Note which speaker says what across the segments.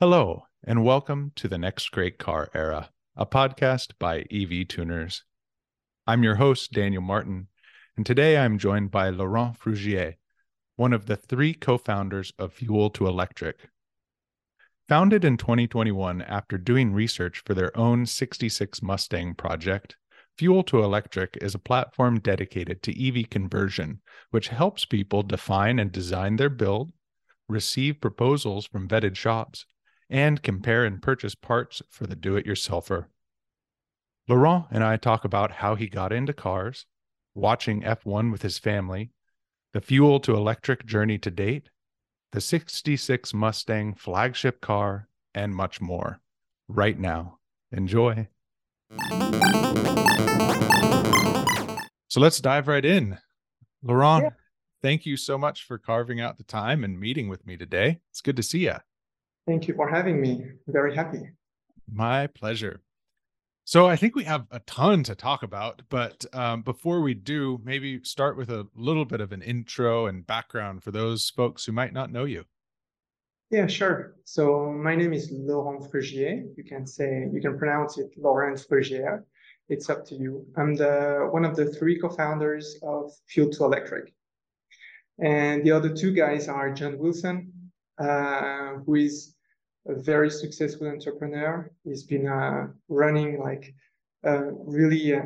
Speaker 1: Hello, and welcome to the Next Great Car Era, a podcast by EV Tuners. I'm your host, Daniel Martin, and today I'm joined by Laurent Frugier, one of the three co founders of Fuel2Electric. Founded in 2021 after doing research for their own 66 Mustang project, Fuel2Electric is a platform dedicated to EV conversion, which helps people define and design their build, receive proposals from vetted shops, and compare and purchase parts for the do it yourselfer. Laurent and I talk about how he got into cars, watching F1 with his family, the Fuel2Electric journey to date, the 66 Mustang flagship car, and much more. Right now. Enjoy. So let's dive right in. Laurent, yeah. thank you so much for carving out the time and meeting with me today. It's good to see you.
Speaker 2: Thank you for having me. Very happy.
Speaker 1: My pleasure. So I think we have a ton to talk about, but um, before we do, maybe start with a little bit of an intro and background for those folks who might not know you.
Speaker 2: Yeah, sure. So my name is Laurent Frugier. You can say you can pronounce it Laurent Frugier. It's up to you. I'm the one of the three co-founders of Fuel2Electric, and the other two guys are John Wilson, uh, who is a very successful entrepreneur. He's been uh, running like a really uh,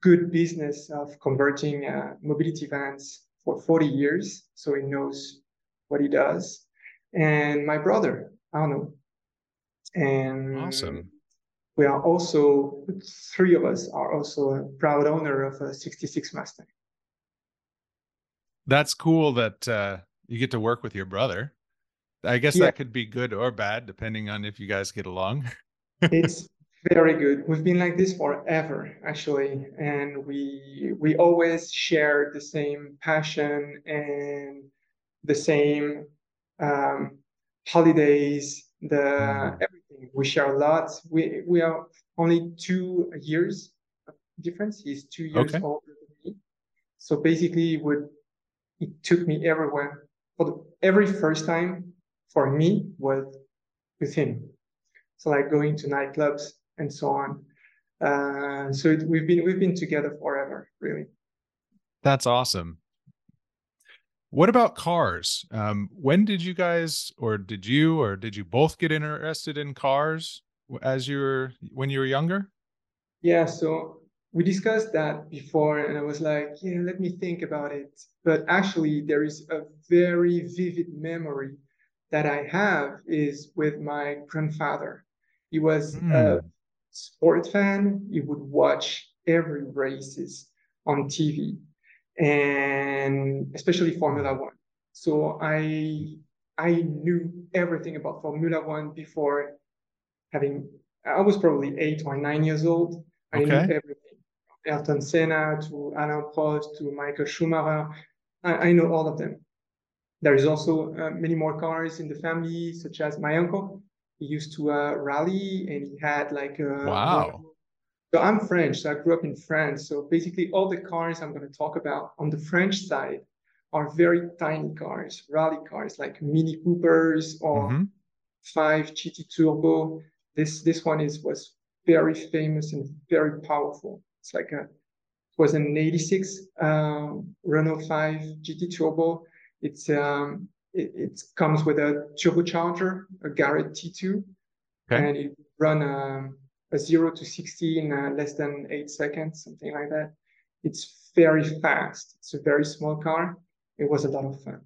Speaker 2: good business of converting uh, mobility vans for 40 years. So he knows what he does. And my brother, Arnaud. And
Speaker 1: awesome.
Speaker 2: We are also, three of us are also a proud owner of a 66 Mustang.
Speaker 1: That's cool that uh, you get to work with your brother. I guess yeah. that could be good or bad depending on if you guys get along.
Speaker 2: it's very good. We've been like this forever, actually, and we we always share the same passion and the same um, holidays, the mm. everything. We share a lot. We we are only two years difference. He's two years okay. older than me, so basically, it would it took me everywhere for the, every first time for me was with him. So like going to nightclubs and so on. Uh, so it, we've been we've been together forever, really.
Speaker 1: That's awesome. What about cars? Um, when did you guys, or did you, or did you both get interested in cars as you were when you were younger?
Speaker 2: Yeah, so we discussed that before, and I was like, yeah, let me think about it. But actually, there is a very vivid memory that I have is with my grandfather. He was mm. a hmm. sport fan. He would watch every races on TV, and especially Formula One. So I I knew everything about Formula One before having. I was probably eight or nine years old. I okay. knew everything. Ayrton Senna to Alain Prost to Michael Schumacher. I, I know all of them. There is also uh, many more cars in the family, such as my uncle. He used to uh, rally and he had like a.
Speaker 1: Wow.
Speaker 2: So I'm French, so I grew up in France. So basically, all the cars I'm going to talk about on the French side are very tiny cars, rally cars like Mini Coopers or mm-hmm. 5 GT Turbo. This this one is was very famous and very powerful. It's like a it was an 86 um, Renault 5 GT Turbo it's um, it, it, comes with a turbocharger, a Garrett T2, okay. and it run um, a zero to sixty in uh, less than eight seconds, something like that. It's very fast. It's a very small car. It was a lot of fun.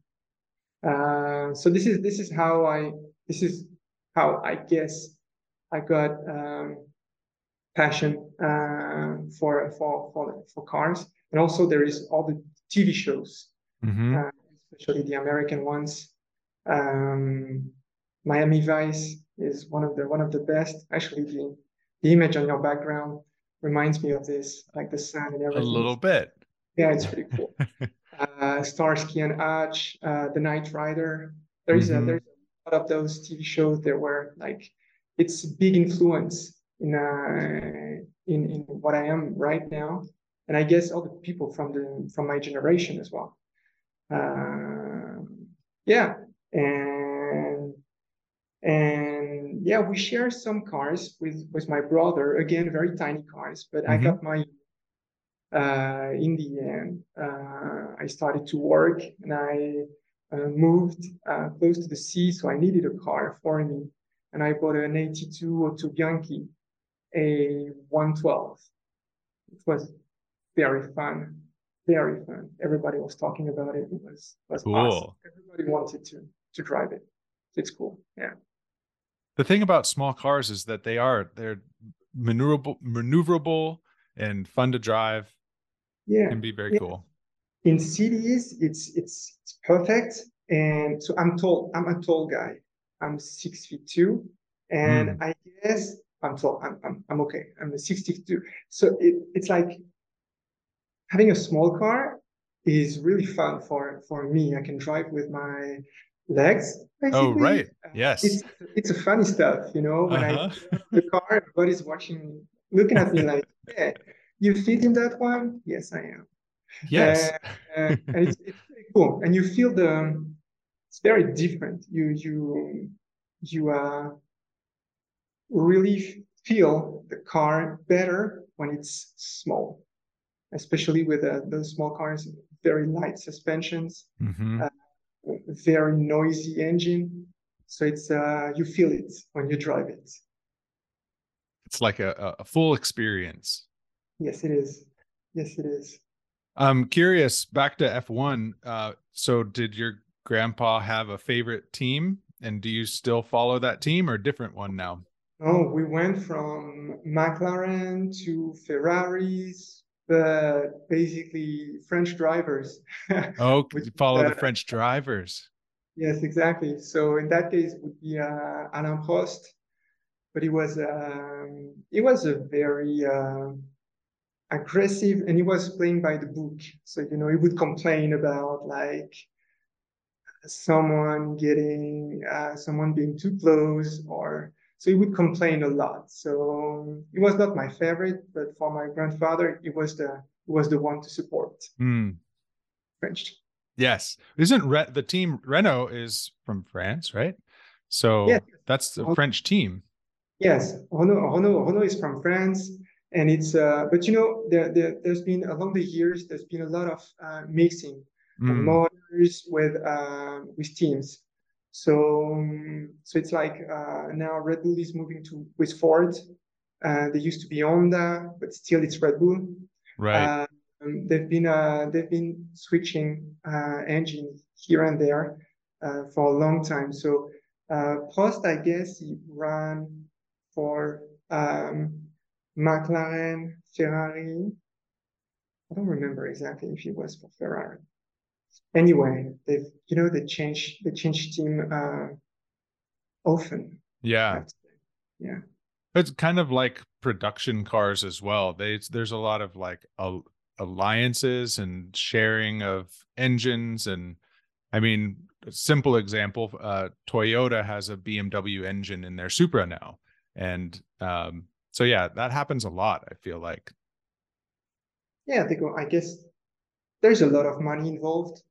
Speaker 2: Uh, so this is this is how I this is how I guess I got um, passion uh, for for for for cars, and also there is all the TV shows. Mm-hmm. Uh, especially the American ones. Um, Miami Vice is one of the one of the best. Actually, the the image on your background reminds me of this, like the sun and everything.
Speaker 1: A little bit.
Speaker 2: Yeah, it's pretty cool. uh, Starsky and Hutch, uh, The Knight Rider. There is mm-hmm. a there's a lot of those TV shows that were like it's a big influence in uh in in what I am right now, and I guess all the people from the from my generation as well. Uh, yeah, and and yeah, we share some cars with with my brother. Again, very tiny cars, but mm-hmm. I got my. Uh, in the end, uh, I started to work and I uh, moved uh, close to the sea, so I needed a car for me, and I bought an 82 Autobianchi, a 112. It was very fun, very fun. Everybody was talking about it. It was was cool. awesome. Everybody wanted to to drive it. It's cool. Yeah.
Speaker 1: The thing about small cars is that they are they're maneuverable, maneuverable and fun to drive.
Speaker 2: Yeah,
Speaker 1: can be very
Speaker 2: yeah.
Speaker 1: cool.
Speaker 2: In cities, it's it's it's perfect. And so I'm tall. I'm a tall guy. I'm six feet two, and mm. I guess I'm tall. I'm, I'm I'm okay. I'm a 62. So it, it's like having a small car is really fun for for me. I can drive with my legs.
Speaker 1: Oh, basically. Oh right, yes.
Speaker 2: It's it's a funny stuff, you know. When uh-huh. I the car, everybody's watching, looking at me like, "Yeah, you fit in that one?" Yes, I am.
Speaker 1: Yes,
Speaker 2: uh, uh, and it's it's pretty cool, and you feel the. It's very different. You you you uh really feel the car better when it's small, especially with uh, those small cars, very light suspensions. Mm-hmm. Uh, very noisy engine. So it's uh, you feel it when you drive it.
Speaker 1: It's like a, a full experience.
Speaker 2: Yes, it is. Yes, it is.
Speaker 1: I'm curious. Back to F1. Uh, so, did your grandpa have a favorite team, and do you still follow that team or different one now?
Speaker 2: Oh, we went from McLaren to Ferraris, but basically French drivers.
Speaker 1: oh, follow uh, the French drivers.
Speaker 2: Yes, exactly. So in that case, it would be uh, Alain Prost, but he was um, he was a very uh, aggressive, and he was playing by the book. So you know, he would complain about like someone getting uh, someone being too close or so he would complain a lot. So it was not my favorite, but for my grandfather, it was the it was the one to support.
Speaker 1: Mm.
Speaker 2: French.
Speaker 1: Yes, isn't Re- the team Renault is from France, right? So yes. that's a French team.
Speaker 2: Yes, Renault, Renault, Renault is from France, and it's uh, but you know there, there has been along the years there's been a lot of uh, mixing mm. motors with uh, with teams. So, um, so it's like uh, now Red Bull is moving to with Ford. Uh, they used to be Honda, but still it's Red Bull.
Speaker 1: Right.
Speaker 2: Um, they've been uh, they've been switching uh, engines here and there uh, for a long time. So uh, Prost, I guess, he ran for um, McLaren, Ferrari. I don't remember exactly if he was for Ferrari anyway, they've you know they change they change team uh, often.
Speaker 1: Yeah,
Speaker 2: yeah.
Speaker 1: It's kind of like production cars as well. They there's a lot of like alliances and sharing of engines and I mean, a simple example, uh, Toyota has a BMW engine in their Supra now. And um, so, yeah, that happens a lot, I feel like.
Speaker 2: Yeah, they go, I guess there's a lot of money involved.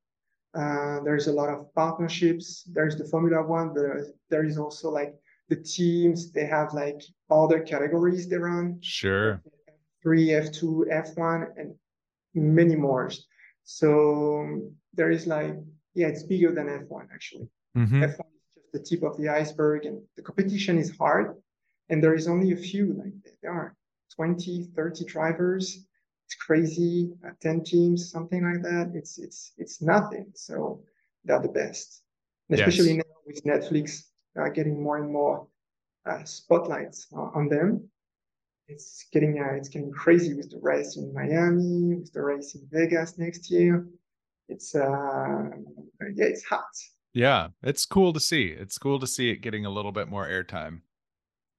Speaker 2: Uh, there's a lot of partnerships. There's the Formula One, but there is also like the teams. They have like other categories they run.
Speaker 1: Sure.
Speaker 2: F3, F2, F1, and many more. So there is like, yeah, it's bigger than F1 actually. Mm-hmm. F1 is just the tip of the iceberg, and the competition is hard. And there is only a few, like there are 20, 30 drivers it's crazy, uh, 10 teams, something like that. It's it's it's nothing. So they're the best. And especially yes. now with Netflix uh, getting more and more uh, spotlights on them. It's getting uh, it's getting crazy with the race in Miami, with the race in Vegas next year. It's uh yeah, it's hot.
Speaker 1: Yeah, it's cool to see. It's cool to see it getting a little bit more airtime.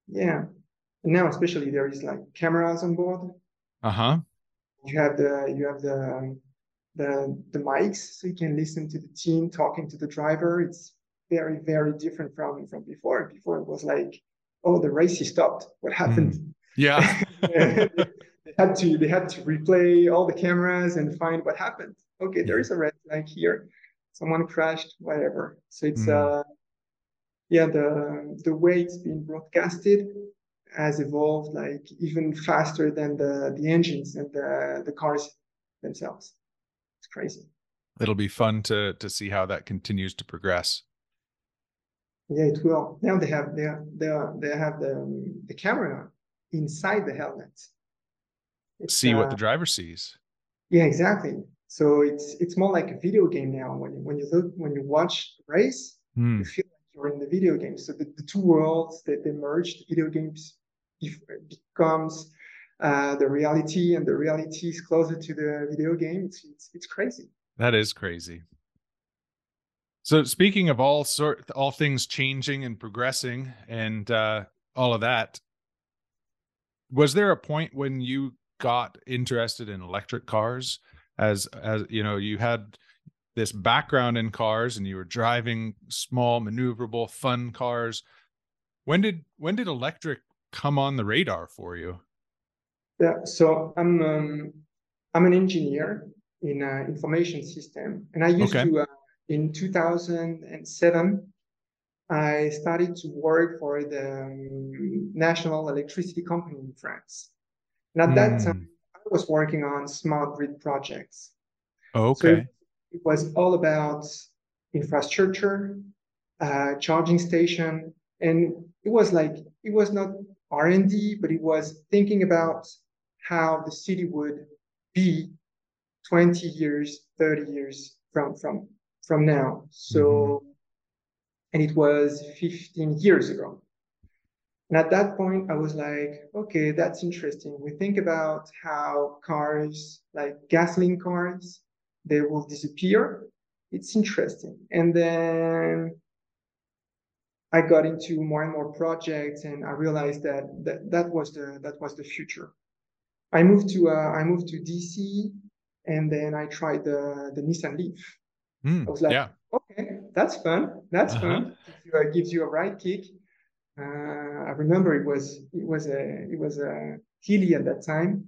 Speaker 2: Yeah. And now especially there is like cameras on board.
Speaker 1: Uh-huh
Speaker 2: you have the you have the the the mics, so you can listen to the team talking to the driver. It's very very different from from before. Before it was like, oh, the race is stopped. What happened? Mm.
Speaker 1: Yeah.
Speaker 2: they had to they had to replay all the cameras and find what happened. Okay, there is a red flag here. Someone crashed, whatever. So it's mm. uh yeah, the the way it's been broadcasted has evolved like even faster than the the engines and the the cars themselves. It's crazy.
Speaker 1: It'll be fun to to see how that continues to progress.
Speaker 2: Yeah, it will. Now they have they have, they, are, they have the the camera inside the helmet.
Speaker 1: It's, see what uh, the driver sees.
Speaker 2: Yeah, exactly. So it's it's more like a video game now. When you, when you look when you watch the race, mm. you feel like you're in the video game. So the, the two worlds that they merged, video games becomes uh, the reality, and the reality is closer to the video game. It's it's, it's crazy.
Speaker 1: That is crazy. So speaking of all sort all things changing and progressing and uh all of that, was there a point when you got interested in electric cars as as you know, you had this background in cars and you were driving small maneuverable fun cars. When did when did electric come on the radar for you?
Speaker 2: Yeah, so I'm um, I'm an engineer in uh, information system, and I used okay. to uh, in 2007, I started to work for the um, national electricity company in France. And at mm. that hmm. time, I was working on smart grid projects.
Speaker 1: Okay. So
Speaker 2: it was all about infrastructure, uh, charging station, and it was like it was not R&D, but it was thinking about how the city would be 20 years, 30 years from from from now. So, mm-hmm. and it was 15 years ago. And at that point, I was like, okay, that's interesting. We think about how cars, like gasoline cars, they will disappear. It's interesting. And then I got into more and more projects, and I realized that that, that was the that was the future. I moved to uh, I moved to DC, and then I tried the the Nissan Leaf.
Speaker 1: Mm, I was like, yeah.
Speaker 2: okay, that's fun. That's uh-huh. fun. Gives you, a, gives you a right kick. Uh, I remember it was it was a it was a hilly at that time,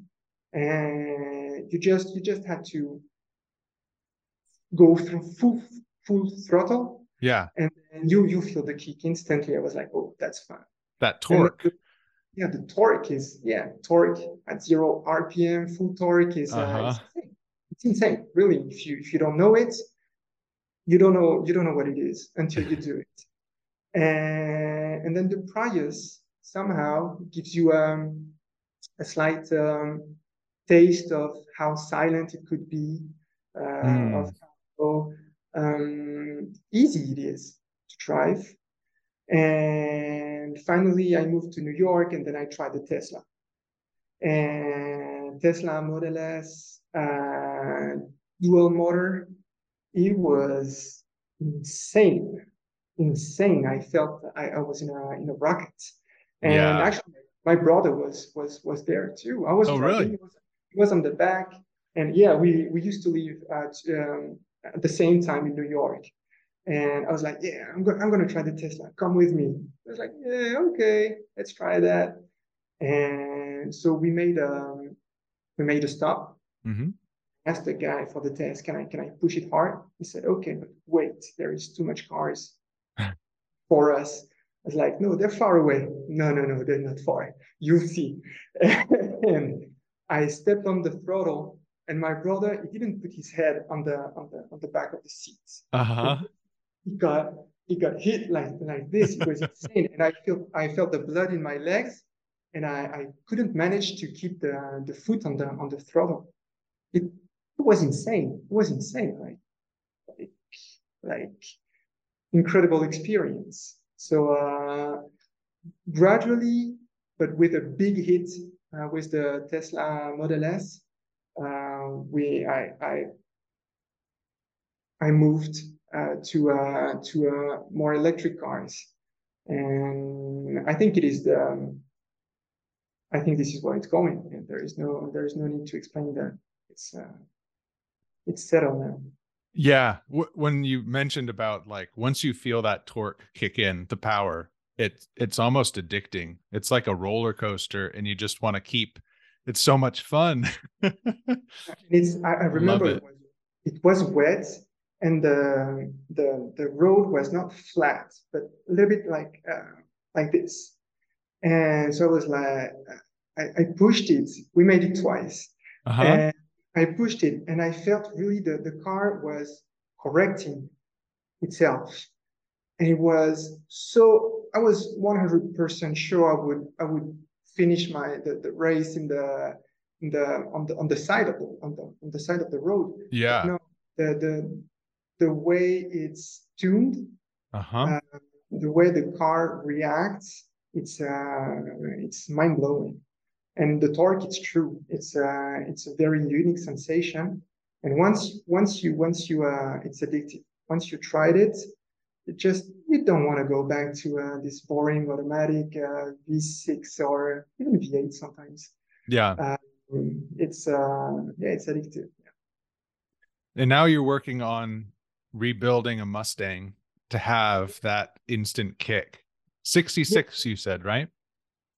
Speaker 2: and you just you just had to go through full full throttle.
Speaker 1: Yeah.
Speaker 2: And, and you you feel the kick instantly. I was like, oh, that's fun.
Speaker 1: That torque.
Speaker 2: The, yeah, the torque is yeah torque at zero RPM. Full torque is uh, uh-huh. it's, insane. it's insane. Really, if you if you don't know it, you don't know you don't know what it is until you do it and, and then the Prius somehow gives you um, a slight um, taste of how silent it could be uh, mm. of how um, easy it is to drive and finally i moved to new york and then i tried the tesla and tesla model s uh, dual motor it was insane, insane. I felt I, I was in a in a rocket, and yeah. actually my brother was was was there too. I was
Speaker 1: oh really? He
Speaker 2: was, he was on the back, and yeah, we we used to live at um, at the same time in New York. And I was like, yeah, I'm going I'm gonna try the Tesla. Come with me. I was like, yeah, okay, let's try that. And so we made a um, we made a stop.
Speaker 1: Mm-hmm
Speaker 2: asked the guy for the test, can I can I push it hard? He said, okay, but wait, there is too much cars for us. I was like, no, they're far away. No, no, no, they're not far. You'll see. and I stepped on the throttle, and my brother he didn't put his head on the on the on the back of the seat.
Speaker 1: Uh-huh.
Speaker 2: He got he got hit like like this. It was insane, and I felt I felt the blood in my legs, and I, I couldn't manage to keep the the foot on the on the throttle. It it was insane. It was insane, right? Like, like incredible experience. So uh, gradually, but with a big hit uh, with the Tesla Model S, uh, we I I I moved uh, to uh, to uh, more electric cars, and I think it is the um, I think this is where it's going, and there is no there is no need to explain that. It's it's settled now.
Speaker 1: Yeah, when you mentioned about like once you feel that torque kick in, the power, it it's almost addicting. It's like a roller coaster, and you just want to keep. It's so much fun.
Speaker 2: it's. I, I remember it. It, was, it was wet, and the the the road was not flat, but a little bit like uh, like this. And so I was like, I, I pushed it. We made it twice. Uh-huh. And I pushed it, and I felt really the the car was correcting itself, and it was so. I was 100% sure I would I would finish my the, the race in the in the on the on the side of the on the on the side of the road.
Speaker 1: Yeah.
Speaker 2: no, the the the way it's tuned,
Speaker 1: uh-huh.
Speaker 2: uh, the way the car reacts, it's uh, it's mind blowing. And the torque, it's true. It's uh, it's a very unique sensation. And once once you once you uh, it's addictive. Once you tried it, it just you don't want to go back to uh, this boring automatic uh, V6 or even V8 sometimes.
Speaker 1: Yeah.
Speaker 2: Um, it's uh, yeah, it's addictive. Yeah.
Speaker 1: And now you're working on rebuilding a Mustang to have that instant kick. 66 yeah. you said, right?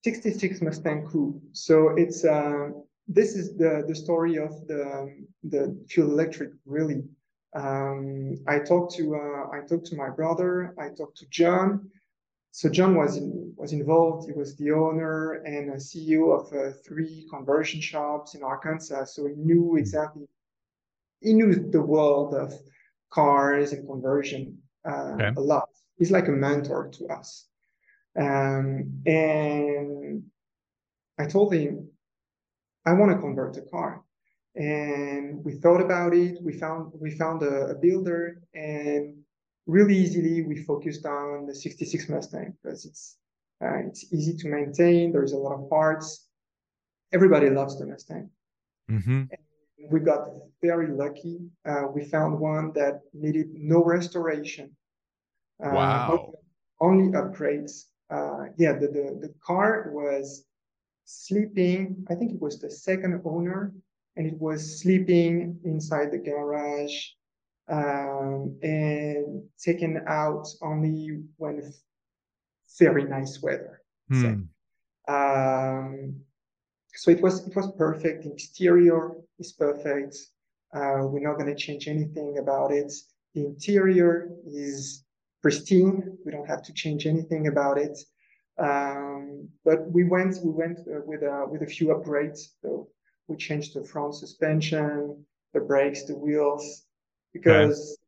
Speaker 2: 66 Mustang Coupe. So it's uh this is the the story of the the fuel electric really. Um, I talked to uh, I talked to my brother. I talked to John. So John was in, was involved. He was the owner and CEO of uh, three conversion shops in Arkansas. So he knew exactly. He knew the world of cars and conversion uh, okay. a lot. He's like a mentor to us. Um, and I told him, I want to convert a car. And we thought about it. We found we found a, a builder, and really easily we focused on the 66 Mustang because it's uh, it's easy to maintain. There's a lot of parts. Everybody loves the Mustang.
Speaker 1: Mm-hmm
Speaker 2: we got very lucky. Uh, we found one that needed no restoration.
Speaker 1: Uh, wow.
Speaker 2: Only upgrades. Uh, yeah, the, the, the car was sleeping. I think it was the second owner, and it was sleeping inside the garage um, and taken out only when very nice weather.
Speaker 1: Hmm. So,
Speaker 2: um, so it was it was perfect. The exterior is perfect. Uh, we're not going to change anything about it. The interior is pristine. We don't have to change anything about it. Um, but we went we went uh, with a with a few upgrades. So we changed the front suspension, the brakes, the wheels, because okay.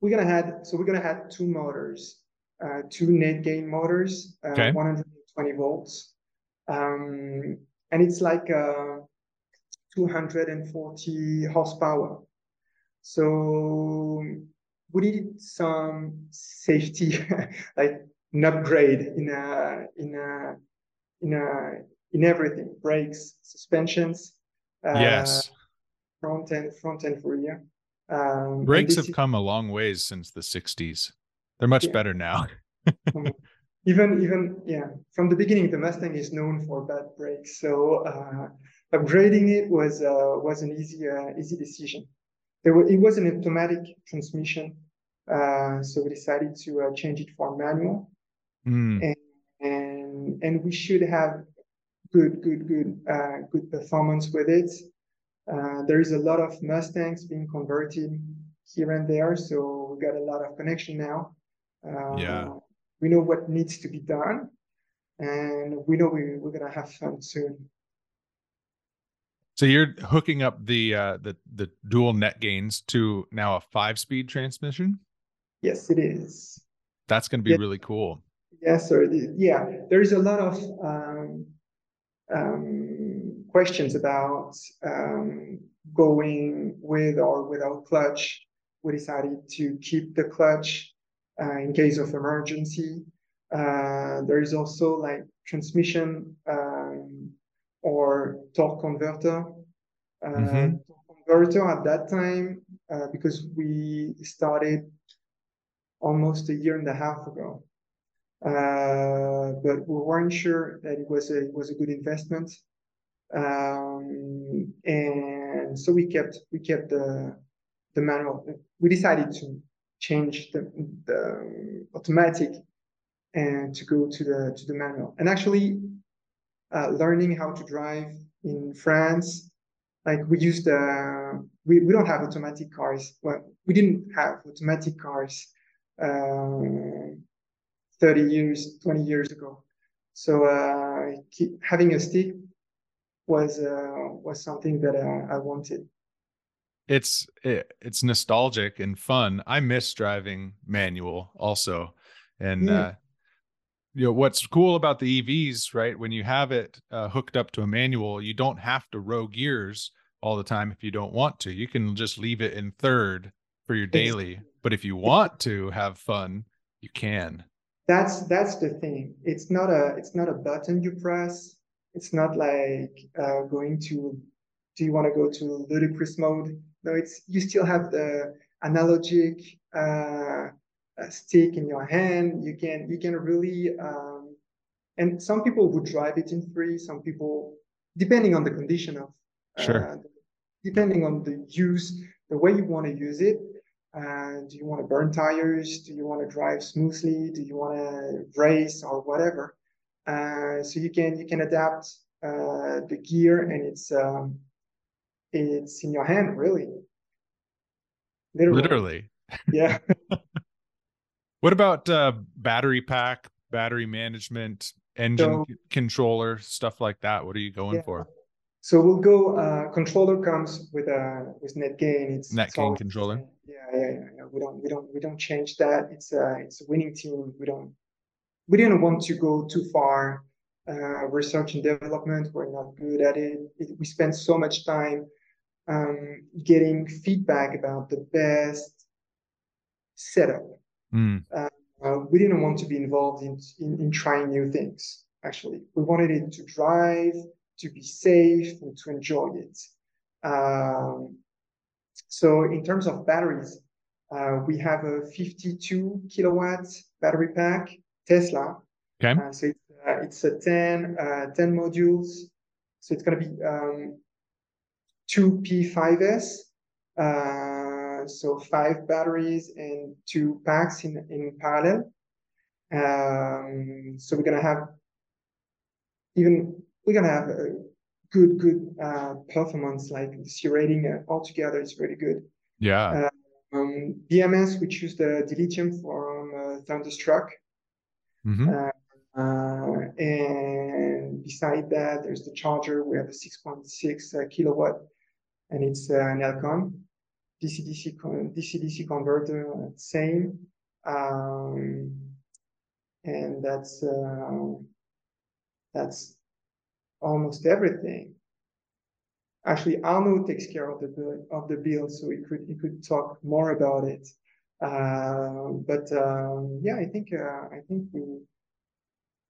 Speaker 2: we're gonna have so we're gonna have two motors, uh, two NetGain motors, uh, okay. 120 volts. Um, and it's like uh, 240 horsepower. So we needed some safety, like an upgrade in a in a in a in everything: brakes, suspensions.
Speaker 1: Uh, yes.
Speaker 2: Front end, front end rear. Um,
Speaker 1: brakes have is... come a long ways since the 60s. They're much yeah. better now.
Speaker 2: Um, even even yeah from the beginning the mustang is known for bad brakes so uh, upgrading it was uh, was an easy uh, easy decision there were, it was an automatic transmission uh, so we decided to uh, change it for manual
Speaker 1: mm.
Speaker 2: and, and and we should have good good good uh, good performance with it. There is a lot of mustangs being converted here and there so we got a lot of connection now.
Speaker 1: Yeah.
Speaker 2: we know what needs to be done and we know we, we're going to have fun soon.
Speaker 1: So you're hooking up the uh the the dual NetGains to now a five speed transmission?
Speaker 2: Yes it is.
Speaker 1: That's going to be yes. really cool.
Speaker 2: Yes sir yeah there is a lot of um, um, questions about um, going with or without clutch we decided to keep the clutch uh, in case of emergency. Uh, there is also like transmission um, or torque converter. Uh, mm-hmm. Converter at that time, because we started almost a year and a half ago. Uh, but we weren't sure that it was a was a good investment, um, and so we kept we kept the the manual. We decided to change the, the automatic and to go to the to the manual. And actually, uh, learning how to drive in France, like we used uh, we, we don't have automatic cars. Well, we didn't have automatic cars uh, 30 years, 20 years ago. So uh, keep, having a stick was uh, was something that uh, I wanted.
Speaker 1: It's it, it's nostalgic and fun. I miss driving manual also, and yeah. uh, you know what's cool about the EVs, right? When you have it uh, hooked up to a manual, you don't have to row gears all the time if you don't want to. You can just leave it in third for your daily. But if you want to have fun, you can.
Speaker 2: That's that's the thing. It's not a it's not a button you press. It's not like uh, going to do you want to go to ludicrous mode? No, it's you still have the analogic uh, stick in your hand. You can you can really um, and some people would drive it in free. Some people, depending on the condition of
Speaker 1: sure,
Speaker 2: uh, depending on the use, the way you want to use it. Uh, do you want to burn tires? Do you want to drive smoothly? Do you want to race or whatever? Uh, so you can you can adapt uh, the gear, and it's um, it's in your hand, really.
Speaker 1: Literally. Literally.
Speaker 2: Yeah.
Speaker 1: what about uh, battery pack, battery management, engine so, controller, stuff like that? What are you going yeah. for?
Speaker 2: So we'll go. Uh, controller comes with a with NetGain. It's
Speaker 1: net gain controller.
Speaker 2: Yeah, yeah, yeah. We don't we don't we don't change that. It's a it's a winning team. We don't we didn't want to go too far. Uh, research and development. We're not good at it. it we spend so much time um, getting feedback about the best setup.
Speaker 1: Mm.
Speaker 2: Uh, uh, we didn't want to be involved in, in, in trying new things. Actually, we wanted it to drive to be safe and to enjoy it. Um, so in terms of batteries, uh, we have a 52 kilowatt battery pack, Tesla.
Speaker 1: Okay.
Speaker 2: Uh, so it's, uh, it's a 10, uh, 10 modules. So it's going to be um, two P5S. Uh, so five batteries and two packs in, in parallel. Um, so we're going to have even we're gonna have a good good uh, performance. Like the C rating uh, altogether is really good.
Speaker 1: Yeah.
Speaker 2: Uh, um, BMS we choose the dilithium from uh, Thunderstruck.
Speaker 1: Mm-hmm.
Speaker 2: Uh, uh, and beside that, there's the charger. We have a 6.6 uh, kilowatt, and it's an Elcon DC-DC DC-DC converter, same. Um, and that's that's almost everything. Actually, Arnaud takes care of the of the build, so he could he could talk more about it. Uh, but um, yeah, I think uh, I think we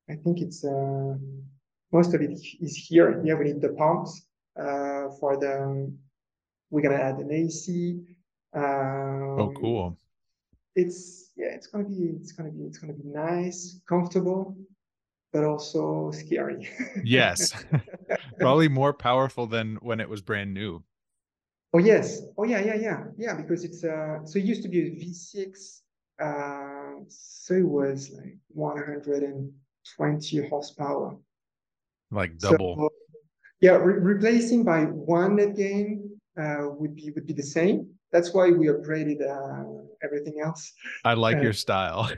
Speaker 2: I think it's uh, most of it is here. Yeah, we need the pumps uh, for the. We're gonna add an AC. Um,
Speaker 1: oh, cool!
Speaker 2: It's yeah, it's gonna be it's gonna be it's gonna be nice, comfortable but also scary.
Speaker 1: yes. Probably more powerful than when it was brand new.
Speaker 2: Oh yes. Oh yeah, yeah, yeah. Yeah, because it's uh so it used to be a V6 uh so it was like 120 horsepower.
Speaker 1: Like double. So,
Speaker 2: yeah, re- replacing by one NetGain uh would be would be the same. That's why we upgraded uh everything else.
Speaker 1: I like
Speaker 2: uh,
Speaker 1: your style.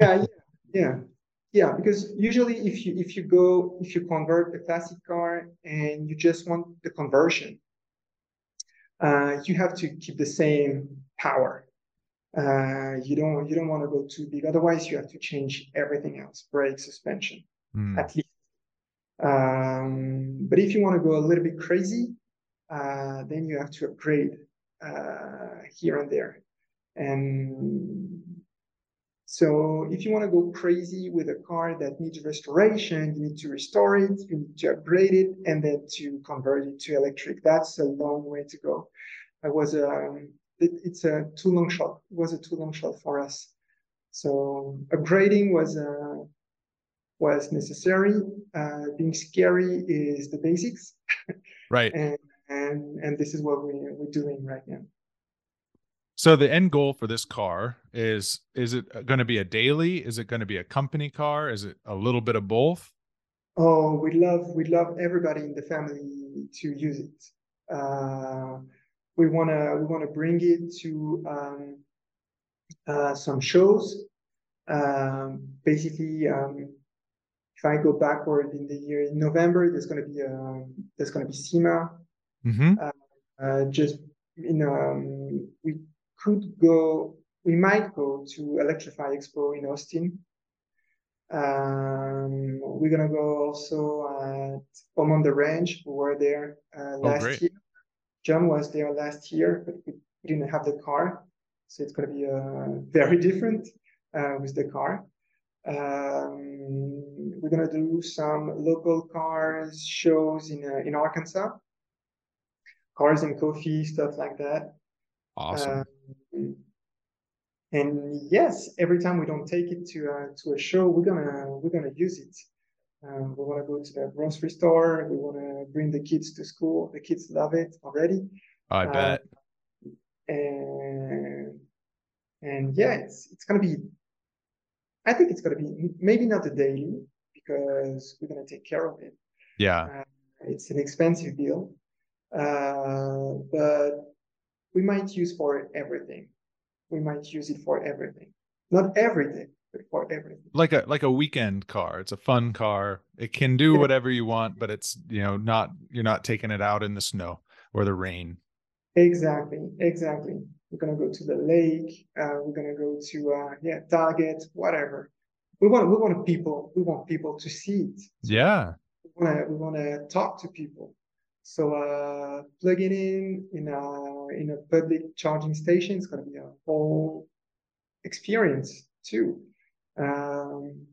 Speaker 2: yeah, yeah, yeah. Yeah, because usually if you if you go if you convert a classic car and you just want the conversion, uh, you have to keep the same power. Uh, you don't you don't want to go too big. Otherwise, you have to change everything else: brake, suspension,
Speaker 1: mm.
Speaker 2: at least. Um, but if you want to go a little bit crazy, uh, then you have to upgrade uh, here and there. And so if you want to go crazy with a car that needs restoration, you need to restore it, you need to upgrade it, and then to convert it to electric. That's a long way to go. I was um, it, it's a too long shot. It was a too long shot for us. So upgrading was uh, was necessary. Uh, being scary is the basics.
Speaker 1: Right.
Speaker 2: and, and and this is what we, we're doing right now.
Speaker 1: So the end goal for this car is is it going to be a daily? Is it going to be a company car? Is it a little bit of both?
Speaker 2: Oh, we love we love everybody in the family to use it. Uh, we wanna we wanna bring it to um, uh, some shows. Um, basically, um, if I go backward in the year, in November, there's gonna be a um, there's gonna be SEMA. Mm-hmm. Uh, uh, just in um, we could go, we might go to Electrify Expo in Austin. Um, we're gonna go also at Home on the Range. We were there uh, oh, last oh, year. John was there last year, but we didn't have the car, so it's gonna be uh, very different uh, with the car. Um, we're gonna do some local cars shows in uh, in Arkansas, cars and coffee stuff like that.
Speaker 1: Awesome.
Speaker 2: And yes, every time we don't take it to a, to a show, we're gonna we're gonna use it. Um, we want to go to the grocery store. We want to bring the kids to school. The kids love it already.
Speaker 1: I uh, bet.
Speaker 2: And and yeah, it's it's gonna be. I think it's gonna be maybe not a daily because we're gonna take care of it.
Speaker 1: Yeah. Uh,
Speaker 2: it's an expensive deal, uh, but we might use for everything. We might use it for everything. Not everything, but for everything.
Speaker 1: Like a like a weekend car. It's a fun car. It can do whatever you want, but it's you know not you're not taking it out in the snow or the rain.
Speaker 2: Exactly, exactly. We're gonna go to the lake. Uh, we're gonna go to uh, yeah Target, whatever. We want we want people we want people to see it.
Speaker 1: Yeah.
Speaker 2: We wanna we wanna talk to people. So uh, plugging in in a in a public charging station is going to be a whole experience too. Um,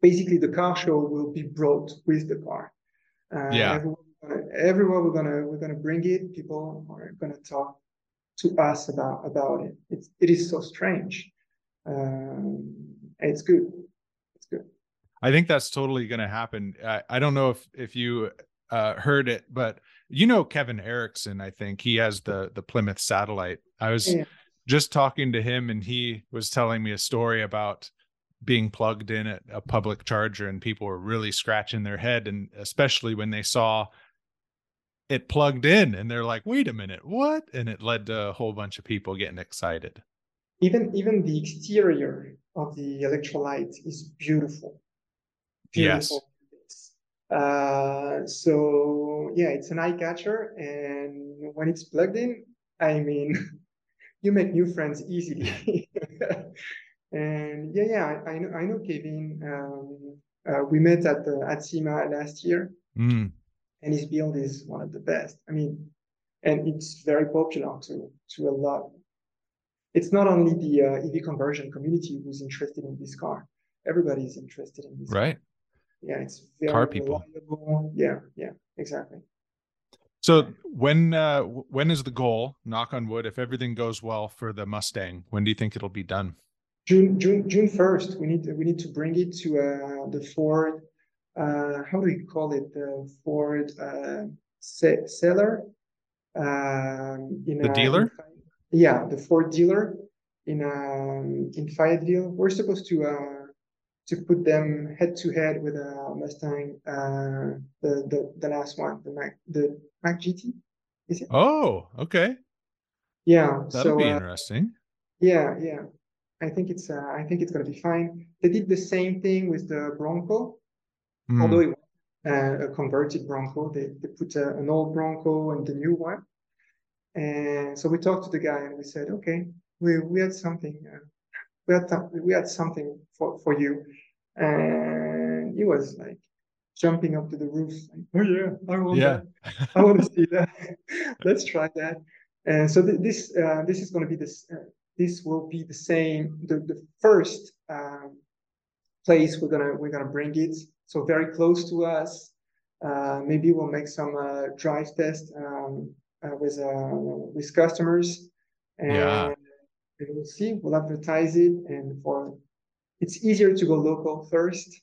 Speaker 2: basically, the car show will be brought with the car.
Speaker 1: Uh, yeah.
Speaker 2: Everywhere, everywhere we're gonna we're gonna bring it. People are gonna talk to us about about it. It's it is so strange. Um, it's good. It's good.
Speaker 1: I think that's totally going to happen. I, I don't know if if you uh, heard it, but you know Kevin Erickson. I think he has the the Plymouth satellite. I was yeah. just talking to him, and he was telling me a story about being plugged in at a public charger, and people were really scratching their head, and especially when they saw it plugged in, and they're like, "Wait a minute, what?" And it led to a whole bunch of people getting excited.
Speaker 2: Even even the exterior of the electrolyte is beautiful.
Speaker 1: beautiful. Yes
Speaker 2: uh, so yeah, it's an eye catcher, and when it's plugged in, I mean, you make new friends easily. and yeah, yeah, I, I, know, I know Kevin. Um, uh, we met at the at SEMA last year,
Speaker 1: mm.
Speaker 2: and his build is one of the best. I mean, and it's very popular to to a lot. It's not only the uh, EV conversion community who's interested in this car; everybody is interested in this.
Speaker 1: Right.
Speaker 2: Car yeah, it's very
Speaker 1: car people.
Speaker 2: Reliable. Yeah, yeah, exactly.
Speaker 1: So when uh, when is the goal? Knock on wood. If everything goes well for the Mustang, when do you think it'll be done?
Speaker 2: June June June first. We need to, we need to bring it to uh, the Ford. Uh, how do you call it? The Ford uh, seller. Um,
Speaker 1: in the a, dealer.
Speaker 2: In, yeah, the Ford dealer in um, in Fayetteville. We're supposed to uh, to put them head to head with a Mustang, uh, the the the last one, the Mac the Mach GT, is it?
Speaker 1: Oh, okay.
Speaker 2: Yeah,
Speaker 1: that'll so, be uh, interesting.
Speaker 2: Yeah, yeah. I think it's uh, I think it's gonna be fine. They did the same thing with the Bronco, mm. although it was uh, a converted Bronco. They they put uh, an old Bronco and the new one. And so we talked to the guy and we said, okay, we we had something. We had we had something for for you, and he was like jumping up to the roof. Like, oh yeah, I want yeah. that. I want to see that. Let's try that. And so th- this uh, this is going to be this. Uh, this will be the same. The the first um, place we're gonna we're gonna bring it. So very close to us. Uh, maybe we'll make some uh, drive test um, uh, with uh, with customers.
Speaker 1: And yeah
Speaker 2: we will see. We'll advertise it, and for it's easier to go local first.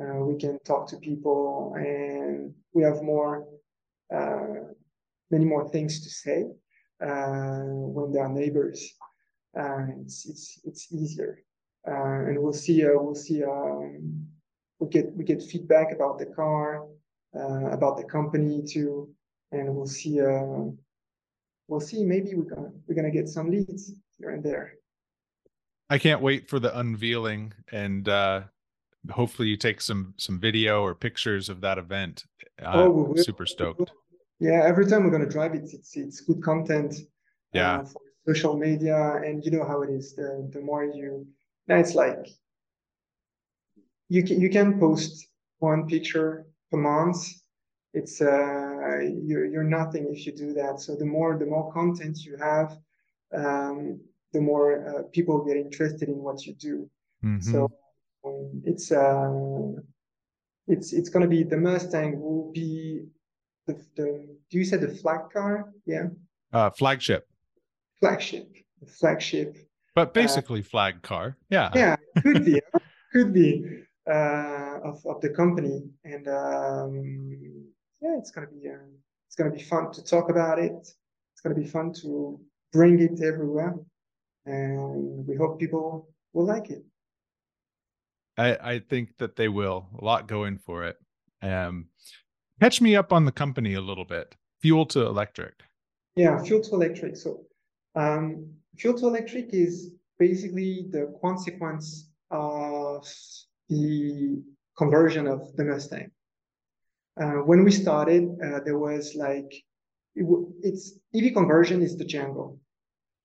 Speaker 2: Uh, we can talk to people, and we have more, uh, many more things to say uh, when they are neighbors. Uh, it's it's it's easier, uh, and we'll see. Uh, we'll see. Um, we get we get feedback about the car, about the company too, and we'll see we'll see. Maybe we're gonna we're gonna get some leads here and there.
Speaker 1: I can't wait for the unveiling and uh hopefully you take some some video or pictures of that event. oh, we super stoked.
Speaker 2: Yeah, every time we're gonna drive it, it's it's good content.
Speaker 1: Yeah. Uh, for
Speaker 2: social media, and you know how it is. The the more you, now it's like you can you can post one picture per month. It's uh you're you're nothing if you do that. So the more the more content you have, um, the more uh, people get interested in what you do. Mm-hmm. So um, it's uh it's it's gonna be the Mustang will be the the do you say the flag car? Yeah.
Speaker 1: Uh flagship.
Speaker 2: Flagship. Flagship.
Speaker 1: But basically flag car. Yeah.
Speaker 2: Yeah, could be. could be uh, of of the company, and um, yeah, it's gonna be uh, it's gonna be fun to talk about it. It's gonna be fun to bring it everywhere, and we hope people will like it.
Speaker 1: I I think that they will. A lot going for it. Um, catch me up on the company a little bit. Fuel to electric.
Speaker 2: Yeah, Fuel2Electric. So, um, Fuel2Electric is basically the consequence of the conversion of the Mustang. Uh, when we started, uh, there was like, it it's EV conversion is the jungle.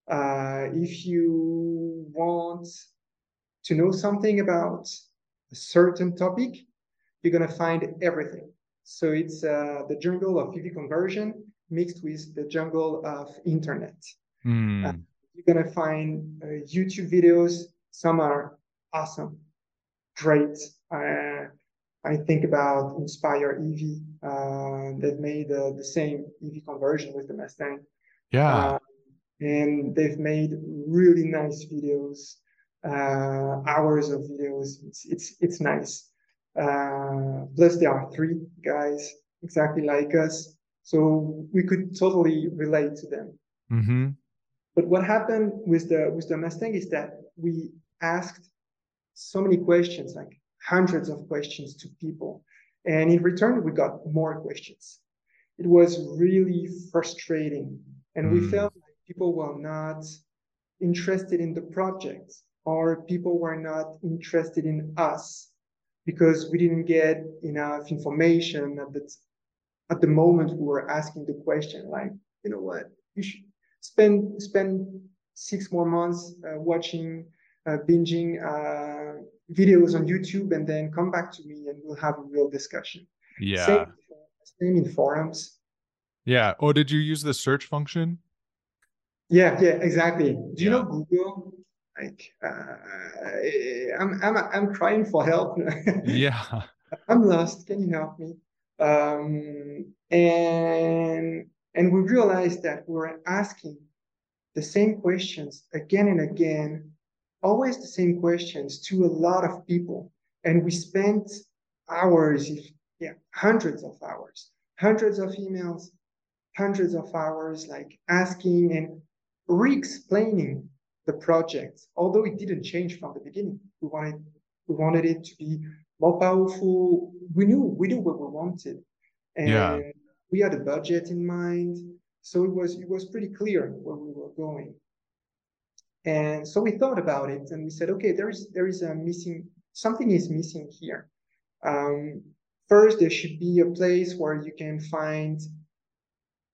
Speaker 2: Uh, if you want to know something about a certain topic, you're gonna find everything. So it's uh, the jungle of EV conversion mixed with the jungle of internet. Mm. you're gonna find uh, YouTube videos. Some are awesome great. Uh, I think about Inspire EV. Uh, they've made uh, the same EV conversion with the Mustang.
Speaker 1: Yeah. Uh,
Speaker 2: and they've made really nice videos, uh, hours of videos. It's it's it's nice. Uh, plus, there are three guys exactly like us, so we could totally relate to them. Mm-hmm. But what happened with the with the Mustang is that we asked so many questions, like hundreds of questions to people. And in return, we got more questions. It was really frustrating. And we hmm. felt like people were not interested in the project or people were not interested in us because we didn't get enough information at the, at the moment we were asking the question like you know what you should spend spend six more months uh, watching uh, binging uh, videos on YouTube and then come back to me and we'll have a real discussion.
Speaker 1: Yeah.
Speaker 2: Same, same in forums.
Speaker 1: Yeah. Oh, did you use the search function?
Speaker 2: Yeah, yeah, exactly. Do yeah. you know Google? Like, uh, I'm, I'm, I'm crying for help.
Speaker 1: yeah.
Speaker 2: I'm lost. Can you help me? Um, and and we realized that we were asking the same questions again and again always the same questions to a lot of people. And we spent hours, if, yeah, hundreds of hours, hundreds of emails, hundreds of hours, like asking and re-explaining the project, although it didn't change from the beginning. We wanted, we wanted it to be more powerful. We knew, we knew what we wanted. And yeah. we had a budget in mind. So it was, it was pretty clear where we were going. And so we thought about it and we said, okay, there is there is a missing something is missing here. Um, first, there should be a place where you can find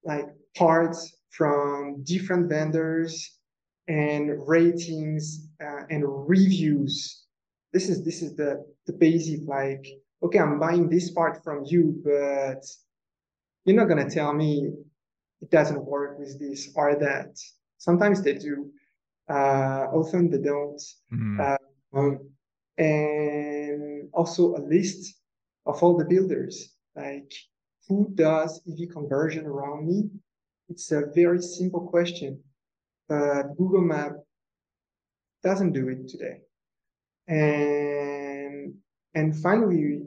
Speaker 2: like parts from different vendors and ratings uh, and reviews. This is this is the the basic like okay, I'm buying this part from you, but you're not gonna tell me it doesn't work with this or that. Sometimes they do uh, often they don't. Mm-hmm. Um, and also a list of all the builders, like who does EV conversion around me? It's a very simple question, but Google Map doesn't do it today. And and finally,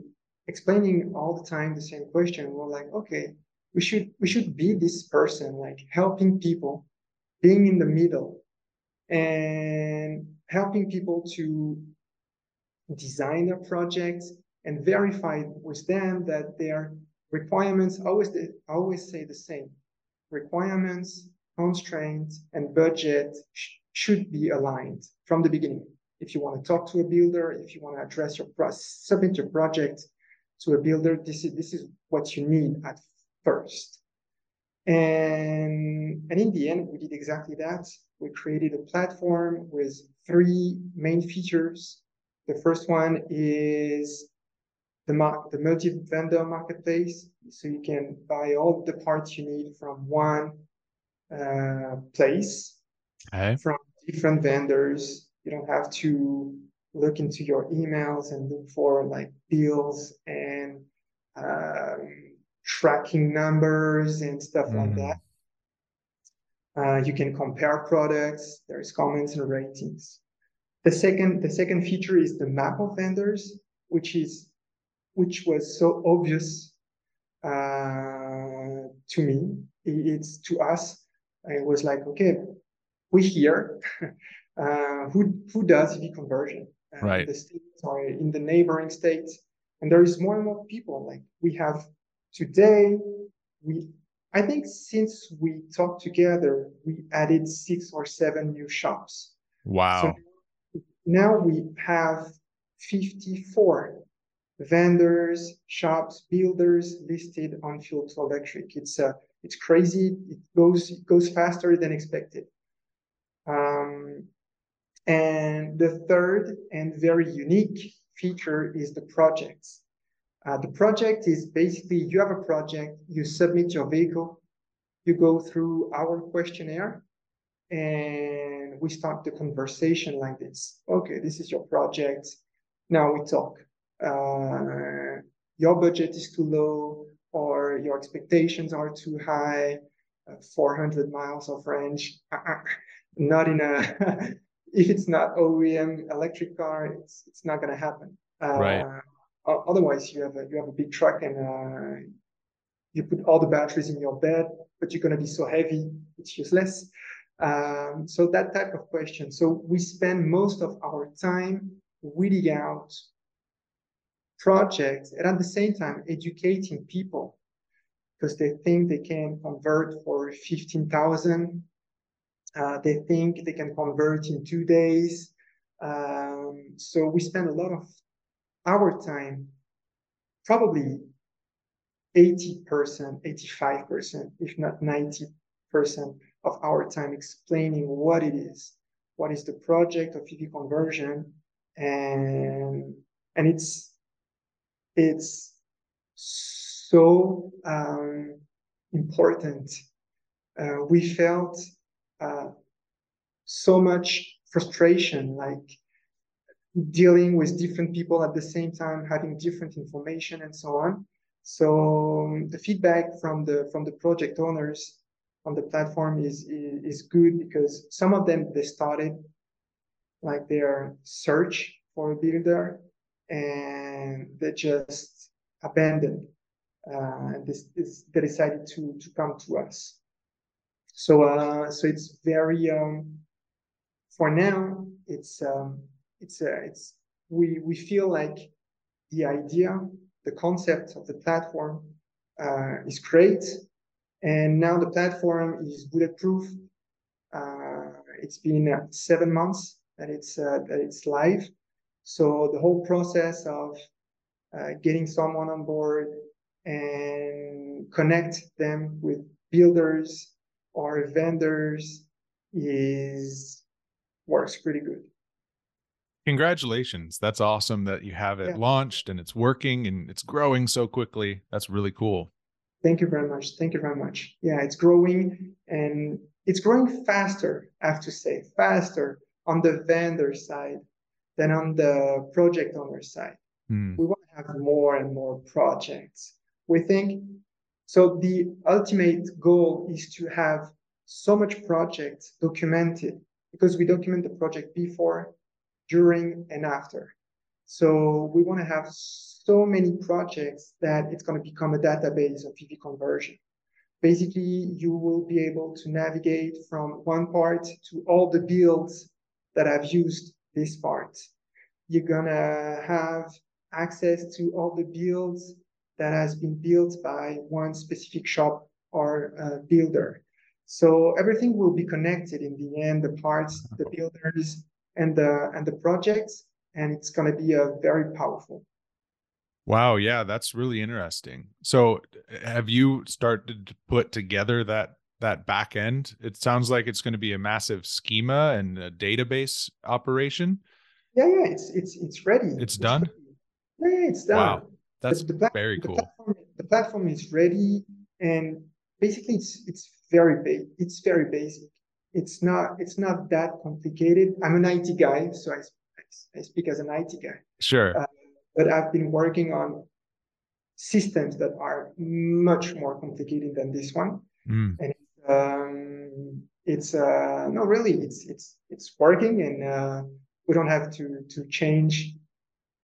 Speaker 2: explaining all the time the same question, we're like, okay, we should we should be this person, like helping people, being in the middle, and helping people to design their projects and verify with them that their requirements always always say the same requirements constraints and budget sh- should be aligned from the beginning. If you want to talk to a builder, if you want to address your submit your project to a builder, this is this is what you need at first. And and in the end, we did exactly that. We created a platform with three main features. The first one is the, mar- the multi-vendor marketplace. So you can buy all the parts you need from one uh, place okay. from different vendors. You don't have to look into your emails and look for like bills and um, tracking numbers and stuff mm. like that. Uh, you can compare products. There's comments and ratings. The second, the second feature is the map of vendors, which is which was so obvious uh, to me. It's to us. It was like, okay, we here. uh, who who does EV conversion?
Speaker 1: Uh, right.
Speaker 2: The states or in the neighboring states, and there is more and more people. Like we have today, we I think since we talked together, we added six or seven new shops.
Speaker 1: Wow.
Speaker 2: So now we have 54 vendors, shops, builders listed on fuel electric. It's uh, it's crazy. It goes it goes faster than expected. Um, and the third and very unique feature is the projects. Uh, the project is basically you have a project, you submit your vehicle, you go through our questionnaire, and we start the conversation like this. Okay, this is your project. Now we talk. Uh, your budget is too low, or your expectations are too high. Uh, 400 miles of range, not in a. if it's not OEM electric car, it's it's not gonna happen.
Speaker 1: right
Speaker 2: uh, otherwise, you have a you have a big truck and uh, you put all the batteries in your bed, but you're going to be so heavy, it's useless. Um, so that type of question. So we spend most of our time weeding out projects and at the same time educating people because they think they can convert for 15,000. Uh, they think they can convert in two days. Um, so we spend a lot of our time, probably 80%, 85%, if not 90% of our time explaining what it is, what is the project of EV conversion, and and it's it's so um, important. Uh, we felt uh, so much frustration, like dealing with different people at the same time, having different information and so on. So um, the feedback from the from the project owners on the platform is, is, is good because some of them they started like their search for a builder and they just abandoned uh, this, this they decided to to come to us. So uh, so it's very um, for now it's um, it's a, it's we we feel like the idea, the concept of the platform uh, is great, and now the platform is bulletproof. Uh, it's been uh, seven months that it's uh, that it's live, so the whole process of uh, getting someone on board and connect them with builders or vendors is works pretty good.
Speaker 1: Congratulations. That's awesome that you have it yeah. launched and it's working and it's growing so quickly. That's really cool.
Speaker 2: Thank you very much. Thank you very much. Yeah, it's growing and it's growing faster, I have to say, faster on the vendor side than on the project owner side. Hmm. We want to have more and more projects. We think so. The ultimate goal is to have so much projects documented because we document the project before, during, and after. So we want to have so many projects that it's going to become a database of EV conversion. Basically, you will be able to navigate from one part to all the builds that have used this part. You're going to have access to all the builds that has been built by one specific shop or uh, builder. So everything will be connected in the end, the parts, the builders, and the and the projects, and it's going to be a very powerful.
Speaker 1: Wow, yeah, that's really interesting. So have you started to put together that that back end? It sounds like it's going to be a massive schema and a database operation.
Speaker 2: Yeah, yeah, it's it's it's ready.
Speaker 1: It's, it's done.
Speaker 2: Ready. Yeah, it's done.
Speaker 1: Wow, that's the, the very cool.
Speaker 2: The platform, the platform is ready, and basically, it's it's very big. It's very basic. It's not it's not that complicated. I'm an IT guy, so I I speak as an IT guy.
Speaker 1: Sure. Uh,
Speaker 2: but I've been working on systems that are much more complicated than this one. Mm. And um, it's uh, no, really, it's it's it's working, and uh, we don't have to to change